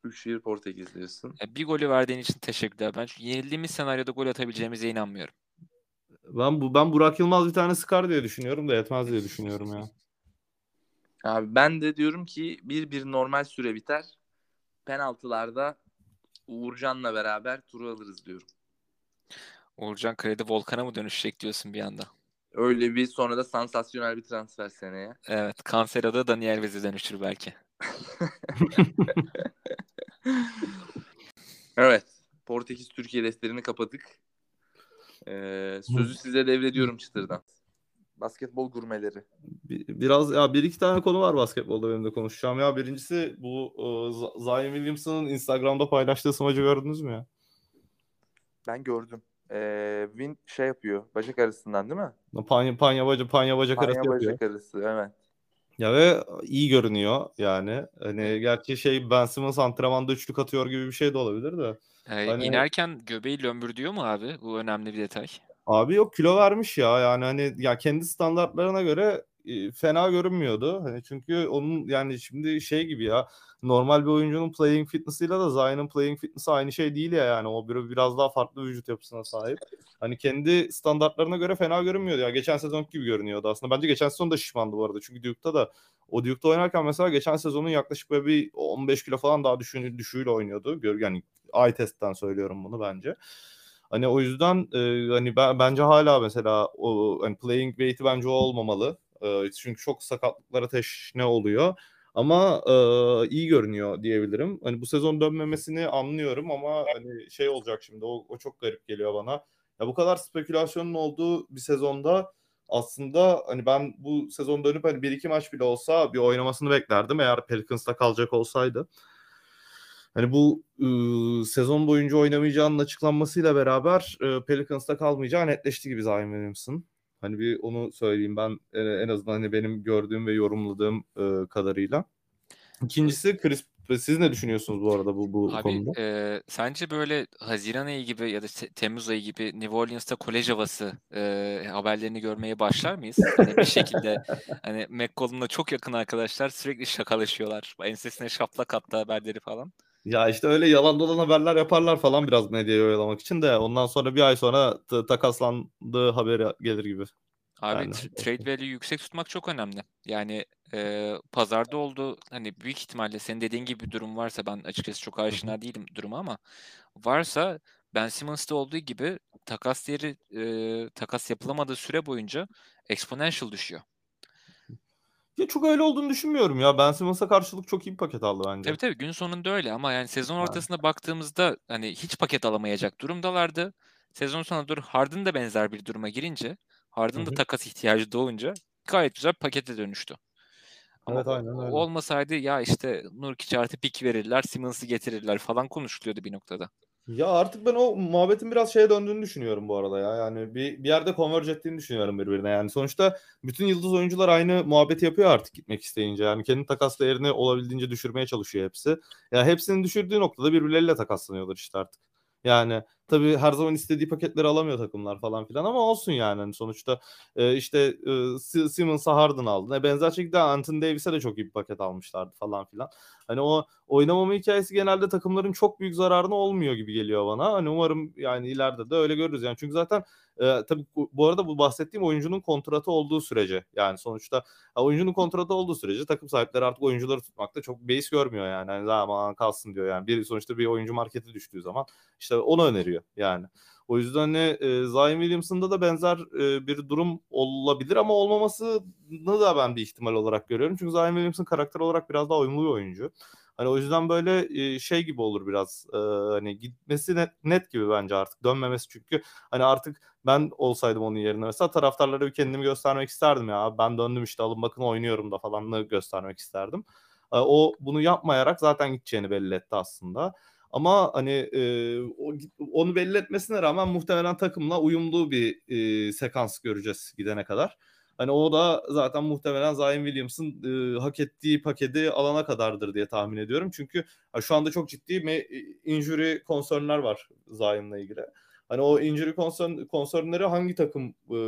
3-1 Portekiz diyorsun. Ee, Bir golü verdiğin için teşekkürler. Ben çünkü yenildiğimiz senaryoda gol atabileceğimize inanmıyorum. Ben bu ben Burak Yılmaz bir tane sıkar diye düşünüyorum da yetmez diye düşünüyorum ya. Abi ben de diyorum ki 1-1 normal süre biter. Penaltılarda Uğurcan'la beraber turu alırız diyorum. Uğurcan Kredi Volkan'a mı dönüşecek diyorsun bir anda. Öyle bir sonra da sansasyonel bir transfer seneye. Evet. Cancelo'da Daniel Vez'e dönüşür belki. *laughs* Evet. Portekiz Türkiye defterini kapattık. Ee, sözü size devrediyorum çıtırdan. Basketbol gurmeleri. Bir- Biraz ya bir iki tane konu var basketbolda benim de konuşacağım. Ya birincisi bu e, Zion Williamson'ın Instagram'da paylaştığı smacı gördünüz mü ya? Ben gördüm. Ee, Win şey yapıyor. Bacak arasından değil mi? Panya, panya bacak, panya bacak arası Panya yapıyor. bacak arası. Evet. Ya ve iyi görünüyor yani. Hani gerçi şey Ben Simmons antrenmanda üçlük atıyor gibi bir şey de olabilir de. Ee, Hani- inerken göbeği lömbür mu abi? Bu önemli bir detay. Abi yok kilo vermiş ya yani hani ya kendi standartlarına göre fena görünmüyordu. Hani çünkü onun yani şimdi şey gibi ya normal bir oyuncunun playing fitness'ıyla da Zion'ın playing fitness'ı aynı şey değil ya yani o bir, biraz daha farklı vücut yapısına sahip. Hani kendi standartlarına göre fena görünmüyordu ya. Geçen sezon gibi görünüyordu aslında. Bence geçen sezon da şişmandı bu arada. Çünkü Duke'da da o Duke'da oynarken mesela geçen sezonun yaklaşık böyle bir 15 kilo falan daha düşüğünü, düşüğüyle oynuyordu. Gör, yani eye test'ten söylüyorum bunu bence. Hani o yüzden e, hani ben bence hala mesela o hani playing weight'i bence o olmamalı. E, çünkü çok sakatlıklara teşne oluyor. Ama e, iyi görünüyor diyebilirim. Hani bu sezon dönmemesini anlıyorum ama hani şey olacak şimdi o, o çok garip geliyor bana. Ya bu kadar spekülasyonun olduğu bir sezonda aslında hani ben bu sezon dönüp hani bir iki maç bile olsa bir oynamasını beklerdim eğer Pelicans'ta kalacak olsaydı. Hani bu ıı, sezon boyunca oynamayacağının açıklanmasıyla beraber ıı, Pelicans'ta kalmayacağı netleşti gibi Zion. Hani bir onu söyleyeyim ben e, en azından hani benim gördüğüm ve yorumladığım ıı, kadarıyla. İkincisi Chris siz ne düşünüyorsunuz bu arada bu bu Abi konuda? e, sence böyle Haziran ayı gibi ya da Temmuz ayı gibi New Orleans'ta kolej havası e, haberlerini görmeye başlar mıyız? Hani bir şekilde *laughs* hani McCollum'la çok yakın arkadaşlar sürekli şakalaşıyorlar. Ensesine şaplak attı haberleri falan. Ya işte öyle yalan dolan haberler yaparlar falan biraz medyayı oyalamak için de ondan sonra bir ay sonra t- takaslandığı haberi gelir gibi. Abi Yani. tr- trade value yüksek tutmak çok önemli. Yani e, pazarda oldu hani büyük ihtimalle senin dediğin gibi bir durum varsa ben açıkçası çok aşina değilim duruma ama varsa Ben Simmons'ta olduğu gibi takas değeri e, takas yapılamadığı süre boyunca exponential düşüyor. Ya çok öyle olduğunu düşünmüyorum ya. Ben Simmons'a karşılık çok iyi bir paket aldı bence. Tabii tabii gün sonunda öyle ama yani sezon ortasına baktığımızda hani hiç paket alamayacak durumdalardı. Sezon sonuna doğru Harden da benzer bir duruma girince Harden da hı. takas ihtiyacı doğunca gayet güzel bir pakete dönüştü. Ama Evet, aynen öyle. olmasaydı ya işte Nurkic artı pik verirler, Simmons'ı getirirler falan konuşuluyordu bir noktada. Ya artık ben o muhabbetin biraz şeye döndüğünü düşünüyorum bu arada ya. Yani bir, bir yerde converge ettiğini düşünüyorum birbirine. Yani sonuçta bütün yıldız oyuncular aynı muhabbeti yapıyor artık gitmek isteyince. Yani kendi takas değerini olabildiğince düşürmeye çalışıyor hepsi. Ya yani hepsinin düşürdüğü noktada birbirleriyle takaslanıyorlar işte artık. Yani tabii her zaman istediği paketleri alamıyor takımlar falan filan ama olsun yani. yani sonuçta e, işte e, Simmons'a Harden aldı. E, benzer şekilde Anthony Davis'e de çok iyi bir paket almışlardı falan filan. Hani o oynamama hikayesi genelde takımların çok büyük zararına olmuyor gibi geliyor bana. Hani umarım yani ileride de öyle görürüz yani. Çünkü zaten e, tabii bu arada bu bahsettiğim oyuncunun kontratı olduğu sürece yani sonuçta oyuncunun kontratı olduğu sürece takım sahipleri artık oyuncuları tutmakta çok beis görmüyor yani. Hani zaman kalsın diyor yani. Bir sonuçta bir oyuncu marketi düştüğü zaman işte onu öneriyor yani. O yüzden hani e, Zion Williamson'da da benzer e, bir durum olabilir ama olmamasını da ben bir ihtimal olarak görüyorum. Çünkü Zion Williamson karakter olarak biraz daha uyumlu bir oyuncu. Hani o yüzden böyle e, şey gibi olur biraz. E, hani gitmesi net, net gibi bence artık. Dönmemesi çünkü hani artık ben olsaydım onun yerine mesela taraftarlara bir kendimi göstermek isterdim ya. Ben döndüm işte alın bakın oynuyorum da falan göstermek isterdim. E, o bunu yapmayarak zaten gideceğini belli etti aslında. Ama hani e, onu belli etmesine rağmen muhtemelen takımla uyumlu bir e, sekans göreceğiz gidene kadar. Hani o da zaten muhtemelen Zion Williams'ın e, hak ettiği paketi alana kadardır diye tahmin ediyorum. Çünkü ha, şu anda çok ciddi me- injury concern'lar var Zion'la ilgili. Hani o injury concern, concern'ları hangi takım e,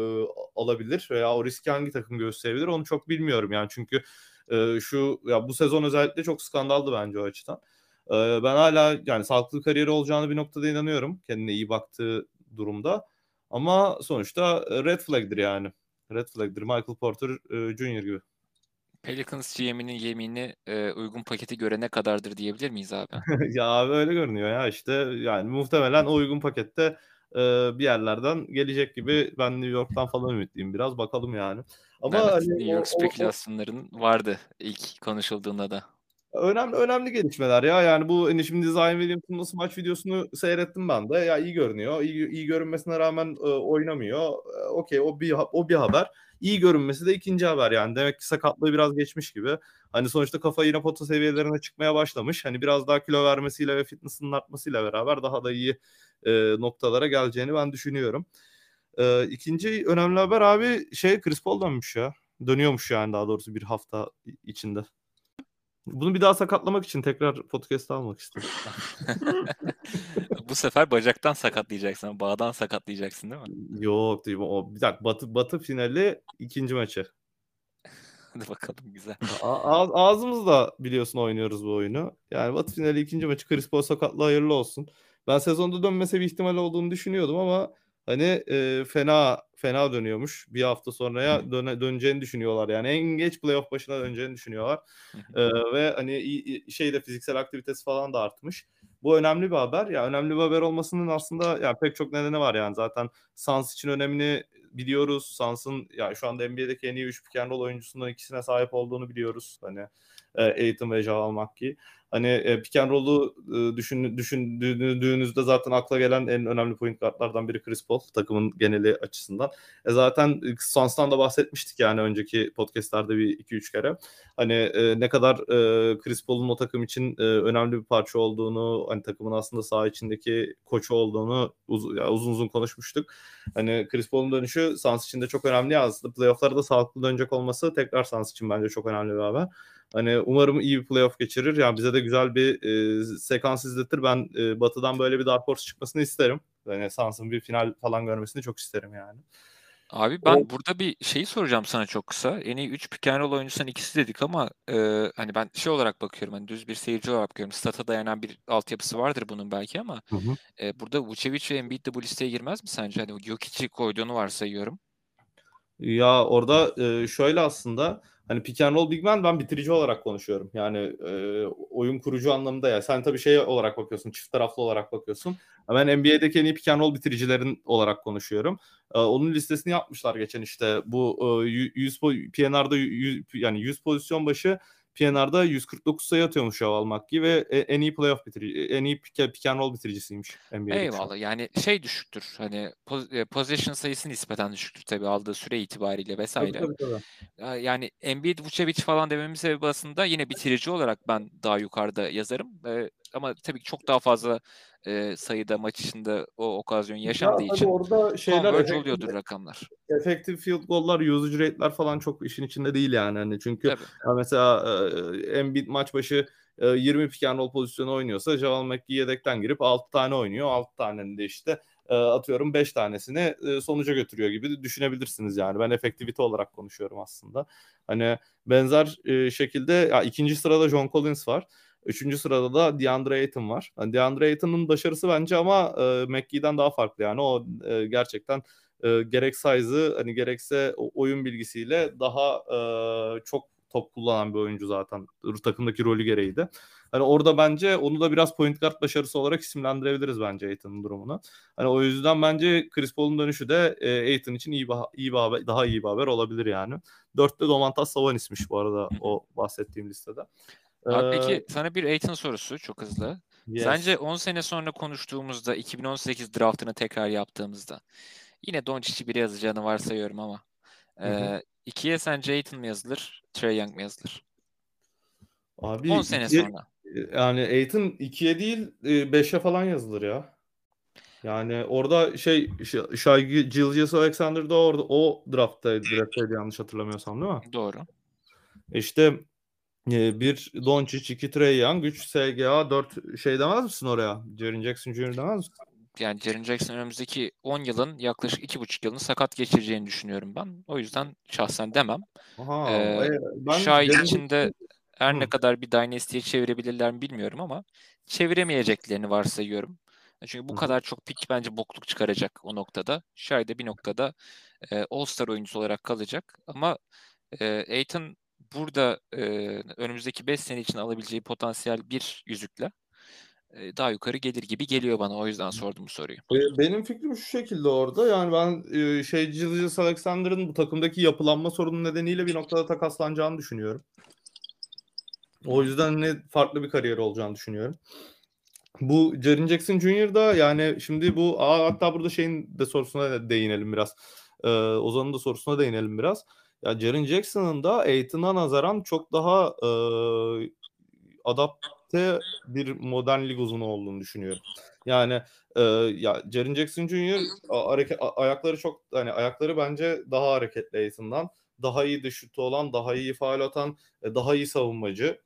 alabilir veya o riski hangi takım gösterebilir onu çok bilmiyorum yani. Çünkü e, şu ya bu sezon özellikle çok skandaldı bence o açıdan. E, ben hala yani sağlıklı kariyeri olacağını bir noktada inanıyorum. Kendine iyi baktığı durumda. Ama sonuçta red flag'dir yani. Red flag'dir. Michael Porter e, Jr. gibi. Pelicans GM'inin yemini e, uygun paketi görene kadardır diyebilir miyiz abi? *laughs* ya abi öyle görünüyor ya işte yani muhtemelen o uygun pakette e, bir yerlerden gelecek gibi ben New York'tan falan ümitliyim biraz bakalım yani. Ama evet, hani, New York o, spekülasyonların o, vardı ilk konuşulduğunda da. Önemli önemli gelişmeler ya. Yani bu hani şimdi Zion Williams'ın nasıl maç videosunu seyrettim ben de. Ya iyi görünüyor. İyi, iyi görünmesine rağmen e, oynamıyor. E, Okey o bir o bir haber. İyi görünmesi de ikinci haber yani. Demek ki sakatlığı biraz geçmiş gibi. Hani sonuçta kafa yine pota seviyelerine çıkmaya başlamış. Hani biraz daha kilo vermesiyle ve fitness'ının artmasıyla beraber daha da iyi e, noktalara geleceğini ben düşünüyorum. E, ikinci önemli haber abi şey Chris Paul dönmüş ya. Dönüyormuş yani daha doğrusu bir hafta içinde. Bunu bir daha sakatlamak için tekrar podcast'a almak istedim. *laughs* Bu sefer bacaktan sakatlayacaksın. Bağdan sakatlayacaksın değil mi? Yok değil mi? O, bir dakika batı, batı finali ikinci maçı. *laughs* Hadi bakalım güzel. A- ağzımızla biliyorsun oynuyoruz bu oyunu. Yani batı finali ikinci maçı Chris Paul sakatlı hayırlı olsun. Ben sezonda dönmese bir ihtimal olduğunu düşünüyordum ama hani e, fena fena dönüyormuş. Bir hafta sonraya döne, döneceğini düşünüyorlar. Yani en geç playoff başına döneceğini düşünüyorlar. e, ve hani şeyde fiziksel aktivitesi falan da artmış. Bu önemli bir haber. Ya önemli bir haber olmasının aslında yani pek çok nedeni var yani. Zaten Suns için önemini biliyoruz. Suns'ın yani şu anda NBA'deki en iyi 3 pick and roll oyuncusundan ikisine sahip olduğunu biliyoruz. Hani e, Aiton ve Javal McGee. Hani e, pick and roll'u e, düşün, düşündüğünüzde zaten akla gelen en önemli point guardlardan biri Chris Paul takımın geneli açısından. E, zaten Suns'tan da bahsetmiştik yani önceki podcastlerde bir iki üç kere. Hani e, ne kadar e, Chris Paul'un o takım için e, önemli bir parça olduğunu, hani takımın aslında saha içindeki koçu olduğunu uz, yani uzun uzun konuşmuştuk. Hani Chris Paul'un dönüşü Suns için de çok önemli. Aslında playoff'lara da sağlıklı dönecek olması tekrar Suns için bence çok önemli bir haber. Hani umarım iyi bir playoff geçirir. Yani bize de güzel bir e, sekans izletir. Ben e, Batı'dan böyle bir Dark Horse çıkmasını isterim. Yani Suns'ın bir final falan görmesini çok isterim yani. Abi ben o... burada bir şeyi soracağım sana çok kısa. En iyi 3 pick and roll oyuncusundan ikisi dedik ama e, hani ben şey olarak bakıyorum. Hani düz bir seyirci olarak bakıyorum. Stata dayanan bir altyapısı vardır bunun belki ama hı hı. E, burada Vucevic ve Embiid de bu listeye girmez mi sence? Hani Jokic'i koyduğunu varsayıyorum. Ya orada e, şöyle aslında hani pick and roll big man ben bitirici olarak konuşuyorum. Yani e, oyun kurucu anlamında ya. Sen tabii şey olarak bakıyorsun, çift taraflı olarak bakıyorsun. Ben NBA'deki en iyi pick and roll bitiricilerin olarak konuşuyorum. E, onun listesini yapmışlar geçen işte. Bu e, 100 PNR'da 100, yani 100 pozisyon başı PNR'da 149 sayı atıyormuş Javal McGee ve e, en iyi playoff bitirici, en iyi pick, pick and roll bitiricisiymiş NBA'de. Eyvallah yani şey düşüktür hani e, possession sayısı nispeten düşüktür tabii aldığı süre itibariyle vesaire. Tabii, tabii, tabii. Yani Embiid, Vucevic falan dememiz sebebi aslında yine bitirici olarak ben daha yukarıda yazarım. Ama tabii ki çok daha fazla e, sayıda maç içinde o okazyon Ya yaşandığı tabii için orada şeyler efektif, oluyordur rakamlar. efektif field goal'lar, usage rate'ler falan çok işin içinde değil yani. Hani çünkü ya mesela e, Embiid maç başı e, 20 pick and roll pozisyonu oynuyorsa Javal McGee yedekten girip 6 tane oynuyor. 6 tanenin de işte atıyorum 5 tanesini sonuca götürüyor gibi düşünebilirsiniz yani. Ben efektivite olarak konuşuyorum aslında. Hani benzer şekilde ya ikinci sırada John Collins var. Üçüncü sırada da DeAndre Ayton var. Yani DeAndre Ayton'un başarısı bence ama e, McGee'den daha farklı yani. O e, gerçekten e, gerek size'ı hani gerekse oyun bilgisiyle daha e, çok top kullanan bir oyuncu zaten takımdaki rolü gereği de. Hani orada bence onu da biraz point guard başarısı olarak isimlendirebiliriz bence Ayton'un durumunu. Hani o yüzden bence Chris Paul'un dönüşü de e, Ayton için iyi bir, iyi bir haber, daha iyi bir haber olabilir yani. Dörtte Domantas Savanis'miş bu arada o bahsettiğim listede. Abi Ee, peki sana bir Ayton sorusu çok hızlı. yes. Sence 10 sene sonra konuştuğumuzda 2018 draftını tekrar yaptığımızda yine Doncic'i biri yazacağını varsayıyorum ama Hı hı. e, ikiye sence Ayton mı yazılır, Trae Young mu yazılır? Abi 10 sene ikiye- sonra. Yani Ayton 2'ye değil 5'e falan yazılır ya. Yani orada şey Ş- Shai Gilgeous Alexander da orada o drafttaydı, drafttaydı yanlış hatırlamıyorsam değil mi? Doğru. İşte e, bir Doncic, 2 Trae Young, 3 SGA, 4 şey demez misin oraya? Jaren Jackson Jr. demez misin? Yani Jaren Jackson önümüzdeki 10 yılın yaklaşık 2,5 yılını sakat geçireceğini düşünüyorum ben. O yüzden şahsen demem. Aha, Ee, e, ben Şahin Jaren için de her ne Hı. kadar bir Dynasty'ye çevirebilirler mi bilmiyorum ama çeviremeyeceklerini varsayıyorum. Çünkü bu Hı kadar çok pik bence bokluk çıkaracak o noktada. Şay da bir noktada e, All-Star oyuncusu olarak kalacak. Ama e, Ayton burada e, önümüzdeki 5 sene için alabileceği potansiyel bir yüzükle e, daha yukarı gelir gibi geliyor bana. O yüzden sordum bu soruyu. Benim fikrim şu şekilde orada. Yani ben e, şey Gilgeous Alexander'ın bu takımdaki yapılanma sorunu nedeniyle bir noktada takaslanacağını düşünüyorum. O yüzden ne farklı bir kariyer olacağını düşünüyorum. Bu Jaren Jackson Jr. da yani şimdi bu aa, hatta burada şeyin de sorusuna değinelim biraz. Ee, Ozan'ın da sorusuna değinelim biraz. Ya Jaren Jackson'ın da Aiton'a nazaran çok daha e, adapte bir modern lig uzunu olduğunu düşünüyorum. Yani e, ya Jaren Jackson Jr. hareket ayakları çok hani ayakları bence daha hareketli Aiton'dan. Daha iyi şutu olan, daha iyi faal atan, e, daha iyi savunmacı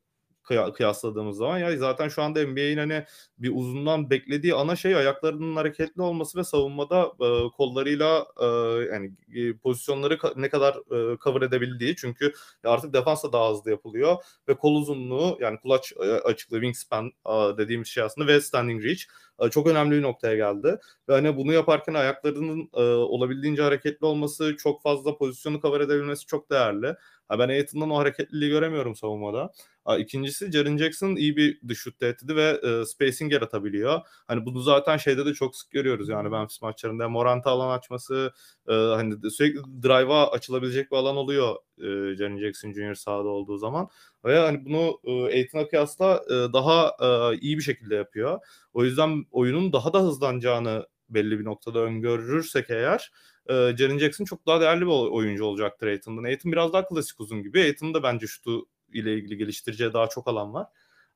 kıyasladığımız zaman ya zaten şu anda NBA'in hani bir uzundan beklediği ana şey ayaklarının hareketli olması ve savunmada e, kollarıyla e, yani e, pozisyonları ka- ne kadar e, cover edebildiği. Çünkü artık defans da daha hızlı yapılıyor ve kol uzunluğu yani kulaç e, açıklığı wingspan e, dediğimiz şey aslında ve standing reach e, çok önemli bir noktaya geldi ve hani bunu yaparken ayaklarının e, olabildiğince hareketli olması çok fazla pozisyonu cover edebilmesi çok değerli. Ha, ben Aiton'dan o hareketliliği göremiyorum savunmada. Ha, İkincisi Jaren Jackson iyi bir dış şut tehdidi ve e, spacing yaratabiliyor. Hani bunu zaten şeyde de çok sık görüyoruz yani Memphis maçlarında. Morant'a alan açması e, hani sürekli drive'a açılabilecek bir alan oluyor e, Jaren Jackson Jr. sahada olduğu zaman. Ve hani bunu e, kıyasla e, daha e, iyi bir şekilde yapıyor. O yüzden oyunun daha da hızlanacağını belli bir noktada öngörürsek eğer e, Jaren Jackson çok daha değerli bir oy- oyuncu olacaktır Aiton'dan. Aiton biraz daha klasik uzun gibi. Aiton'un bence şutu ile ilgili geliştireceği daha çok alan var.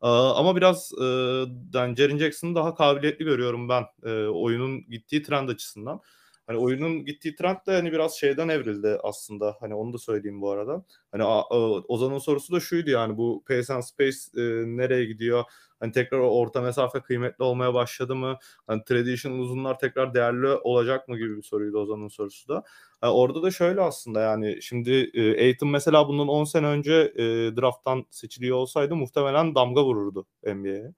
Ee, ama biraz e, yani Jaren Jackson'ı daha kabiliyetli görüyorum ben e, oyunun gittiği trend açısından. Hani oyunun gittiği trend de hani biraz şeyden evrildi aslında. Hani onu da söyleyeyim bu arada. Hani Ozan'ın sorusu da şuydu yani bu pace and space e, nereye gidiyor? Hani tekrar orta mesafe kıymetli olmaya başladı mı? Hani traditional uzunlar tekrar değerli olacak mı gibi bir soruydu Ozan'ın sorusu da. Ha, orada da şöyle aslında yani şimdi e, Aiton mesela bundan 10 sene önce e, drafttan seçiliyor olsaydı muhtemelen damga vururdu NBA'ye.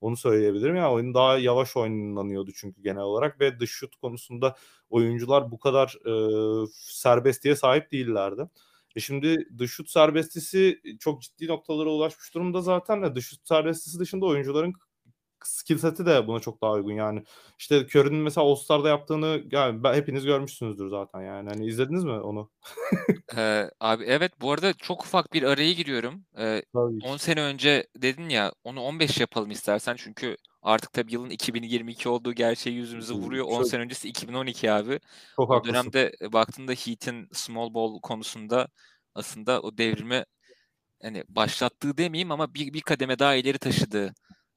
Onu söyleyebilirim ya oyun daha yavaş oynanıyordu çünkü genel olarak ve dış şut konusunda oyuncular bu kadar e, serbestliğe sahip değillerdi. E şimdi dış şut serbestisi çok ciddi noktalara ulaşmış durumda zaten de dış şut serbestisi dışında oyuncuların skill seti de buna çok daha uygun yani. İşte Curry'nin mesela All-Star'da yaptığını yani ben, hepiniz görmüşsünüzdür zaten yani. Hani izlediniz mi onu? Ee, abi evet bu arada çok ufak bir araya giriyorum. Ee, Tabii ki. 10 sene önce dedin ya onu 15 yapalım istersen çünkü artık tabii yılın 2022 olduğu gerçeği yüzümüze vuruyor. 10 çok- sene öncesi 2012 abi. Çok O haklısın. dönemde e, baktığında Heat'in small ball konusunda aslında o devrimi hani başlattığı demeyeyim ama bir, bir kademe daha ileri taşıdığı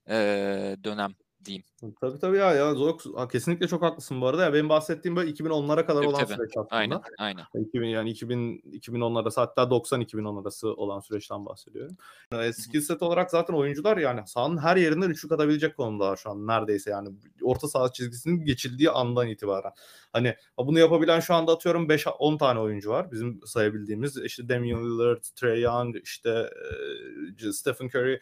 e, dönem diyeyim. Tabii tabii ya, ya Zox kesinlikle çok haklısın bu arada. Ya benim bahsettiğim böyle 2010'lara kadar Tabii, olan tabii. süreç aslında. Aynen, aynen. 2000 yani 2000 2010'lar arası hatta 90 2010 arası olan süreçten bahsediyorum. E, skill set olarak zaten oyuncular yani sahanın her yerinden üçlük atabilecek konumdalar şu an neredeyse yani orta saha çizgisinin geçildiği andan itibaren. Hani bunu yapabilen şu anda atıyorum 5 10 tane oyuncu var bizim sayabildiğimiz. işte Damian Lillard, Trey Young, işte e, Stephen Curry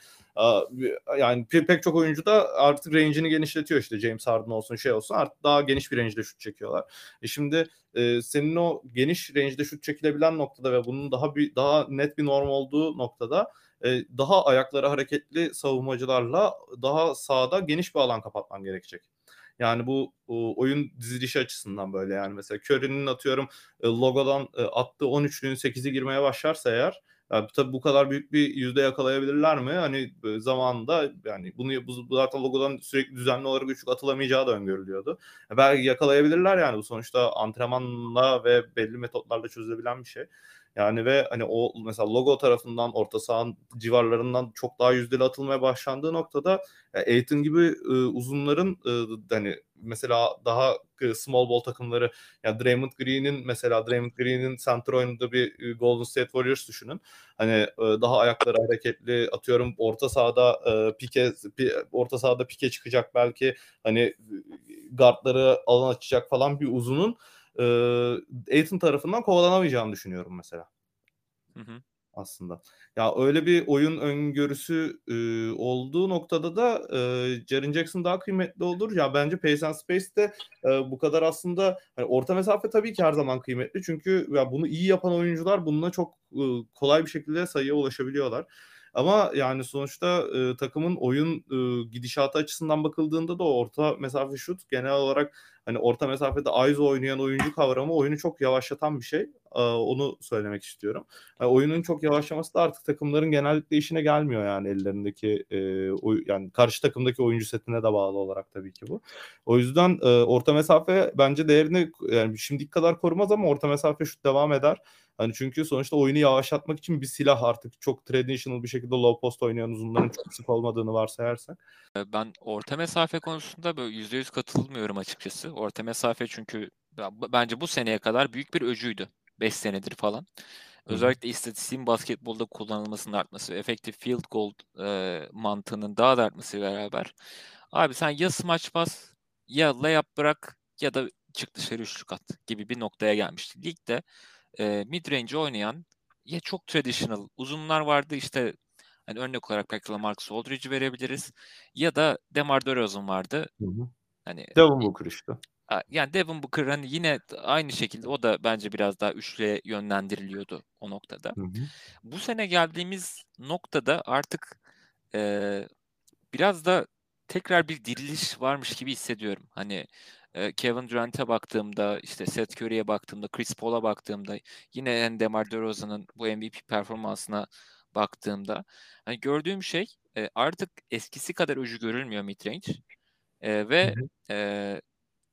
yani pek çok oyuncu da artık range'ini genişletiyor işte James Harden olsun şey olsun artık daha geniş bir range'de şut çekiyorlar. E şimdi e, senin o geniş range'de şut çekilebilen noktada ve bunun daha bir daha net bir norm olduğu noktada e, daha ayakları hareketli savunmacılarla daha sağda geniş bir alan kapatman gerekecek. Yani bu oyun dizilişi açısından böyle yani mesela Curry'nin atıyorum e, logodan e, attığı 13'lüğün 8'i girmeye başlarsa eğer yani tabii bu kadar büyük bir yüzde yakalayabilirler mi? Hani zamanında yani bunu bu zaten logodan sürekli düzenli olarak üçlük atılamayacağı da öngörülüyordu. Belki yakalayabilirler yani bu sonuçta antrenmanla ve belli metotlarla çözülebilen bir şey. Yani ve hani o mesela logo tarafından orta sahanın civarlarından çok daha yüzdeli atılmaya başlandığı noktada Aiton gibi e, uzunların e, hani mesela daha e, small ball takımları yani Draymond Green'in mesela Draymond Green'in center oyununda bir e, Golden State Warriors düşünün. Hani e, daha ayakları hareketli atıyorum orta sahada e, pike pi, orta sahada pike çıkacak belki hani guardları alan açacak falan bir uzunun e, Aiton tarafından kovalanamayacağını düşünüyorum mesela. Hı hı. Aslında. Ya öyle bir oyun öngörüsü e, olduğu noktada da e, Jaren Jackson daha kıymetli olur. Ya bence Pace and Space'te e, bu kadar aslında hani orta mesafe tabii ki her zaman kıymetli. Çünkü ya bunu iyi yapan oyuncular bununla çok e, kolay bir şekilde sayıya ulaşabiliyorlar. Ama yani sonuçta e, takımın oyun e, gidişatı açısından bakıldığında da orta mesafe şut genel olarak hani orta mesafede Aizo oynayan oyuncu kavramı oyunu çok yavaşlatan bir şey. E, onu söylemek istiyorum. Yani oyunun çok yavaşlaması da artık takımların genellikle işine gelmiyor yani ellerindeki e, yani karşı takımdaki oyuncu setine de bağlı olarak tabii ki bu. O yüzden e, orta mesafe bence değerini yani şimdiki kadar korumaz ama orta mesafe şut devam eder. Hani çünkü sonuçta oyunu yavaşlatmak için bir silah artık çok traditional bir şekilde low post oynayan uzunların çok sık olmadığını varsayarsak. Ben orta mesafe konusunda böyle %100 katılmıyorum açıkçası. Orta mesafe çünkü bence bu seneye kadar büyük bir öcüydü. 5 senedir falan. Özellikle istatistiğin basketbolda kullanılmasının artması, efektif field goal e, mantığının daha da artması beraber. Abi sen ya smaç bas ya layup bırak ya da çık dışarı üçlük at gibi bir noktaya gelmişti. Ligde e, mid-range oynayan ya çok traditional uzunlar vardı işte hani örnek olarak belki Marcus Aldridge'i verebiliriz ya da DeMar DeRozan vardı. Hı hı. Hani Devin Booker işte. Yani Devin Booker hani yine aynı şekilde o da bence biraz daha üçlüye yönlendiriliyordu o noktada. Hı hı. Bu sene geldiğimiz noktada artık e, biraz da tekrar bir diriliş varmış gibi hissediyorum. Hani Kevin Durant'e baktığımda, işte Seth Curry'e baktığımda, Chris Paul'a baktığımda, yine DeMar DeRozan'ın bu MVP performansına baktığımda hani gördüğüm şey artık eskisi kadar öcü görülmüyor midrange e, ve e,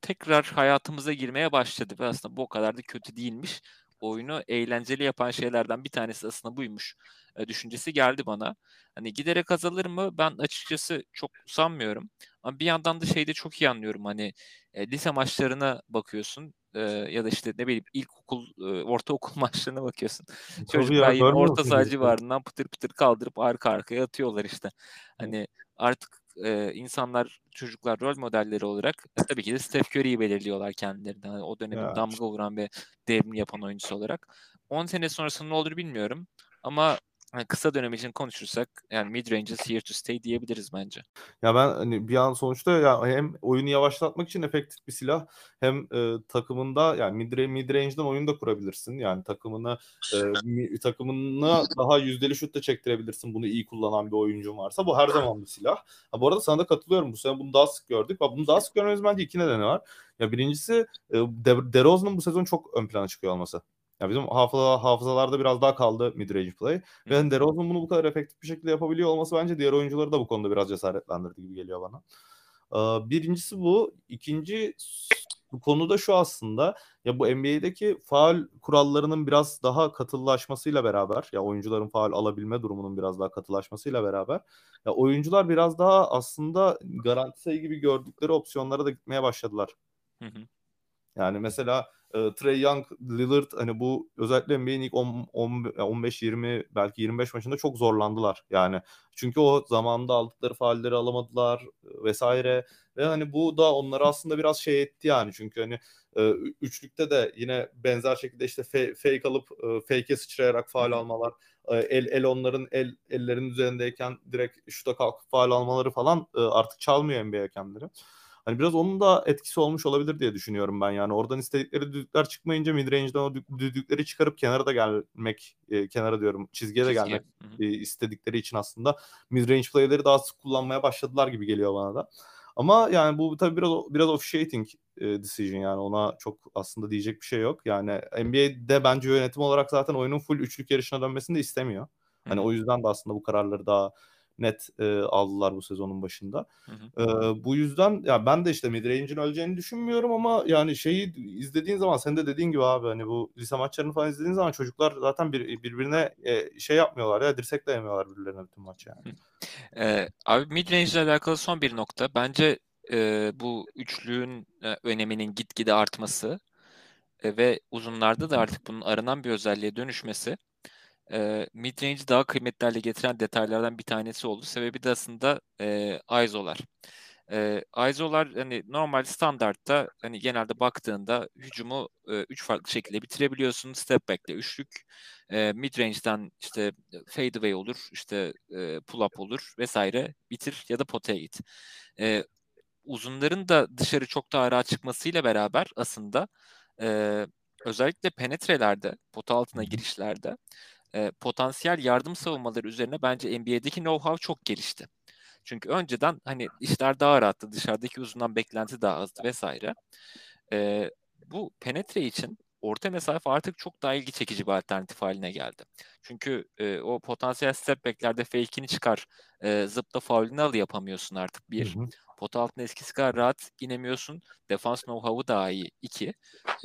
tekrar hayatımıza girmeye başladı ve aslında bu o kadar da kötü değilmiş. Oyunu eğlenceli yapan şeylerden bir tanesi aslında buymuş e, düşüncesi geldi bana. Hani giderek azalır mı? Ben açıkçası çok sanmıyorum. Ama bir yandan da şeyde çok iyi anlıyorum. Hani e, lise maçlarına bakıyorsun e, ya da işte ne bileyim ilkokul, e, ortaokul *laughs* maçlarına bakıyorsun. Çocuklar yine orta saha civarından pıtır pıtır kaldırıp arka arkaya atıyorlar işte. Hani artık e, insanlar, çocuklar rol modelleri olarak e, tabii ki de Steph Curry'yi belirliyorlar kendilerine. Yani o dönemin ya. damga vuran ve devrim yapan oyuncusu olarak. 10 sene sonrasında ne olur bilmiyorum. Ama yani kısa dönem için konuşursak yani mid range is here to stay diyebiliriz bence. Ya ben hani bir an sonuçta ya hem oyunu yavaşlatmak için efektif bir silah hem e, takımında yani mid, mid range'den oyun da kurabilirsin. Yani takımına e, takımına daha yüzdeli şut da çektirebilirsin. Bunu iyi kullanan bir oyuncun varsa bu her zaman bir silah. Ha, bu arada sana da katılıyorum. Bu sene bunu daha sık gördük. Ve bunu daha sık görmemiz bence iki nedeni var. Ya birincisi e, De- DeRozan'ın bu sezon çok ön plana çıkıyor olması. Ya bizim hafıza, hafızalarda biraz daha kaldı mid-range play. Ve DeRozan bunu bu kadar efektif bir şekilde yapabiliyor olması bence diğer oyuncuları da bu konuda biraz cesaretlendirdi gibi geliyor bana. Ee, birincisi bu. İkinci Bu konuda şu aslında ya bu NBA'deki faul kurallarının biraz daha katılaşmasıyla beraber ya oyuncuların faul alabilme durumunun biraz daha katılaşmasıyla beraber ya oyuncular biraz daha aslında garanti sayı gibi gördükleri opsiyonlara da gitmeye başladılar. Hı hı. Yani mesela e, Trey Young, Lillard hani bu özellikle NBA'nin ilk 10, 10, 15-20 belki 25 maçında çok zorlandılar. Yani çünkü o zamanda aldıkları faulleri alamadılar vesaire ve hani bu da onları aslında biraz şey etti yani çünkü hani e, üçlükte de yine benzer şekilde işte fake, alıp e, fake'e sıçrayarak faul almalar el el onların el ellerin üzerindeyken direkt şuta kalkıp faul almaları falan artık çalmıyor NBA hakemleri. Hani biraz onun da etkisi olmuş olabilir diye düşünüyorum ben. Yani oradan istedikleri düdükler çıkmayınca midrange'den o düdükleri çıkarıp kenara da gelmek, e, kenara diyorum çizgiye de Çizgi. gelmek e, istedikleri için aslında midrange play'leri daha sık kullanmaya başladılar gibi geliyor bana da. Ama yani bu tabii biraz biraz officiating e, decision yani ona çok aslında diyecek bir şey yok. Yani NBA'de bence yönetim olarak zaten oyunun full üçlük yarışına dönmesini de istemiyor. Hani Hı hı. o yüzden de aslında bu kararları daha net e, aldılar bu sezonun başında. Hı hı. Ee, bu yüzden ya ben de işte midrange'in öleceğini düşünmüyorum ama yani şeyi izlediğin zaman sen de dediğin gibi abi hani bu lise maçlarını falan izlediğin zaman çocuklar zaten bir, birbirine e, şey yapmıyorlar ya dirsek dayamıyorlar birbirlerine bütün maç yani. Ee, abi midrange ile alakalı son bir nokta. Bence e, bu üçlüğün e, öneminin gitgide artması e, ve uzunlarda da artık bunun aranan bir özelliğe dönüşmesi e, midrange'i daha kıymetli hale getiren detaylardan bir tanesi oldu. Sebebi de aslında e, ISO'lar. E, ISO'lar hani normal standartta hani genelde baktığında hücumu e, üç farklı şekilde bitirebiliyorsun. Step back'le üçlük, e, midrange'den işte fadeaway olur, işte e, pull up olur vesaire bitir ya da potaya git. E, uzunların da dışarı çok daha rahat çıkmasıyla beraber aslında e, özellikle penetrelerde, pota altına girişlerde e, potansiyel yardım savunmaları üzerine bence NBA'deki know-how çok gelişti. Çünkü önceden hani işler daha rahattı, dışarıdaki uzundan beklenti daha azdı vesaire. E, bu penetre için orta mesafe artık çok daha ilgi çekici bir alternatif haline geldi. Çünkü e, o potansiyel step back'lerde fake'ini çıkar, e, zıpla faulünü al yapamıyorsun artık bir. Hı hı. Pot altına eskisi kadar rahat inemiyorsun. Defans know-how'u daha iyi. iki.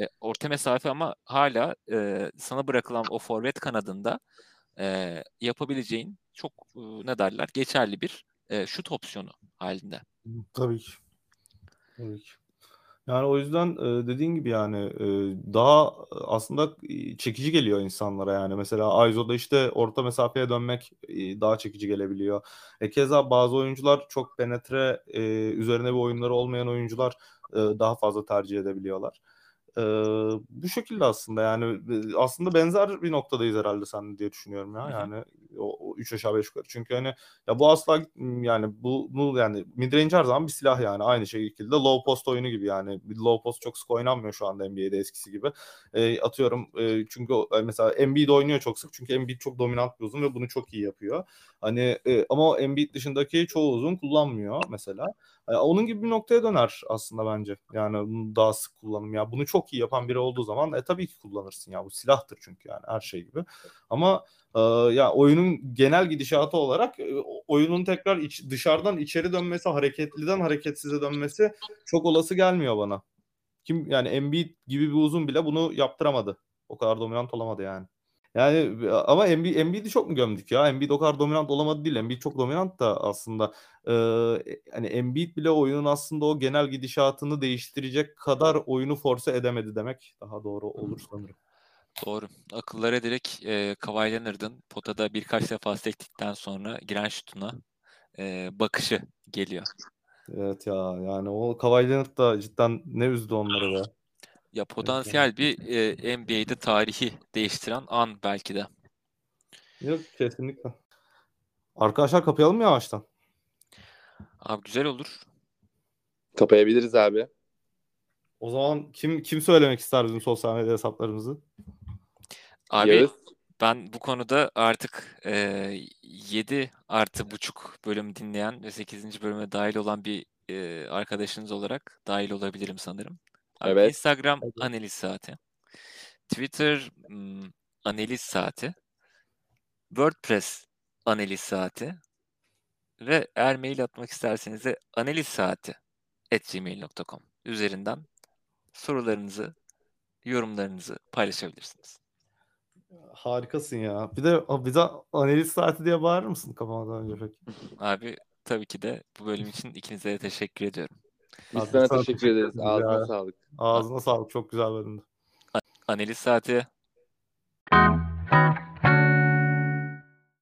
E, orta mesafe ama hala e, sana bırakılan o forvet kanadında e, yapabileceğin çok e, ne derler geçerli bir e, şut opsiyonu halinde. Tabii ki. Tabii ki. Yani o yüzden dediğin gibi yani daha aslında çekici geliyor insanlara yani. Mesela Aizo'da işte orta mesafeye dönmek daha çekici gelebiliyor. E, keza bazı oyuncular çok penetre üzerine bir oyunları olmayan oyuncular daha fazla tercih edebiliyorlar. E, bu şekilde aslında yani aslında benzer bir noktadayız herhalde sen diye düşünüyorum ya. Yani o 3 aşağı 5 yukarı. Çünkü hani ya bu asla yani bu, bu yani midrange her zaman bir silah yani aynı şekilde low post oyunu gibi yani low post çok sık oynanmıyor şu anda NBA'de eskisi gibi. E, atıyorum e, çünkü o- mesela Embiid oynuyor çok sık çünkü Embiid çok dominant bir uzun ve bunu çok iyi yapıyor. Hani e, ama o Embiid dışındaki çoğu uzun kullanmıyor mesela. E, onun gibi bir noktaya döner aslında bence. Yani daha sık kullanım ya. Bunu çok iyi yapan biri olduğu zaman e, tabii ki kullanırsın ya. Bu silahtır çünkü yani her şey gibi. Ama ee, ya oyunun genel gidişatı olarak e, oyunun tekrar iç, dışarıdan içeri dönmesi, hareketliden hareketsize dönmesi çok olası gelmiyor bana. Kim yani Embiid gibi bir uzun bile bunu yaptıramadı. O kadar dominant olamadı yani. Yani ama Embiid, Embiid'i çok mu gömdük ya? Embiid o kadar dominant olamadı değil. Embiid çok dominant da aslında. Ee, hani Embiid bile oyunun aslında o genel gidişatını değiştirecek kadar oyunu force edemedi demek daha doğru olur sanırım. Doğru. Akıllara direkt e, Kawhi Leonard'ın potada birkaç defa sektikten sonra giren şutuna e, bakışı geliyor. Evet ya yani o Kawhi Leonard da cidden ne üzdü onları be. Ya potansiyel bir e, NBA'de tarihi değiştiren an belki de. Yok kesinlikle. Arkadaşlar kapayalım mı yavaştan? Abi güzel olur. Kapayabiliriz abi. O zaman kim kim söylemek ister bizim sosyal medya hesaplarımızı? Abi Yağız. ben bu konuda artık e, 7 artı buçuk bölüm dinleyen ve 8. bölüme dahil olan bir e, arkadaşınız olarak dahil olabilirim sanırım. Evet. Instagram Evet. analiz saati. Twitter ım, analiz saati. WordPress analiz saati. Ve eğer mail atmak isterseniz de analiz saati gmail.com üzerinden sorularınızı, yorumlarınızı paylaşabilirsiniz. Harikasın ya. Bir de bir de analiz saati diye bağırır mısın kapamadan önce peki? Abi tabii ki de bu bölüm için ikinize de teşekkür ediyorum. Biz sana teşekkür, ederiz. Ağzına ya. sağlık. Ağzına sağlık. Çok güzel bölümdü. Analiz saati.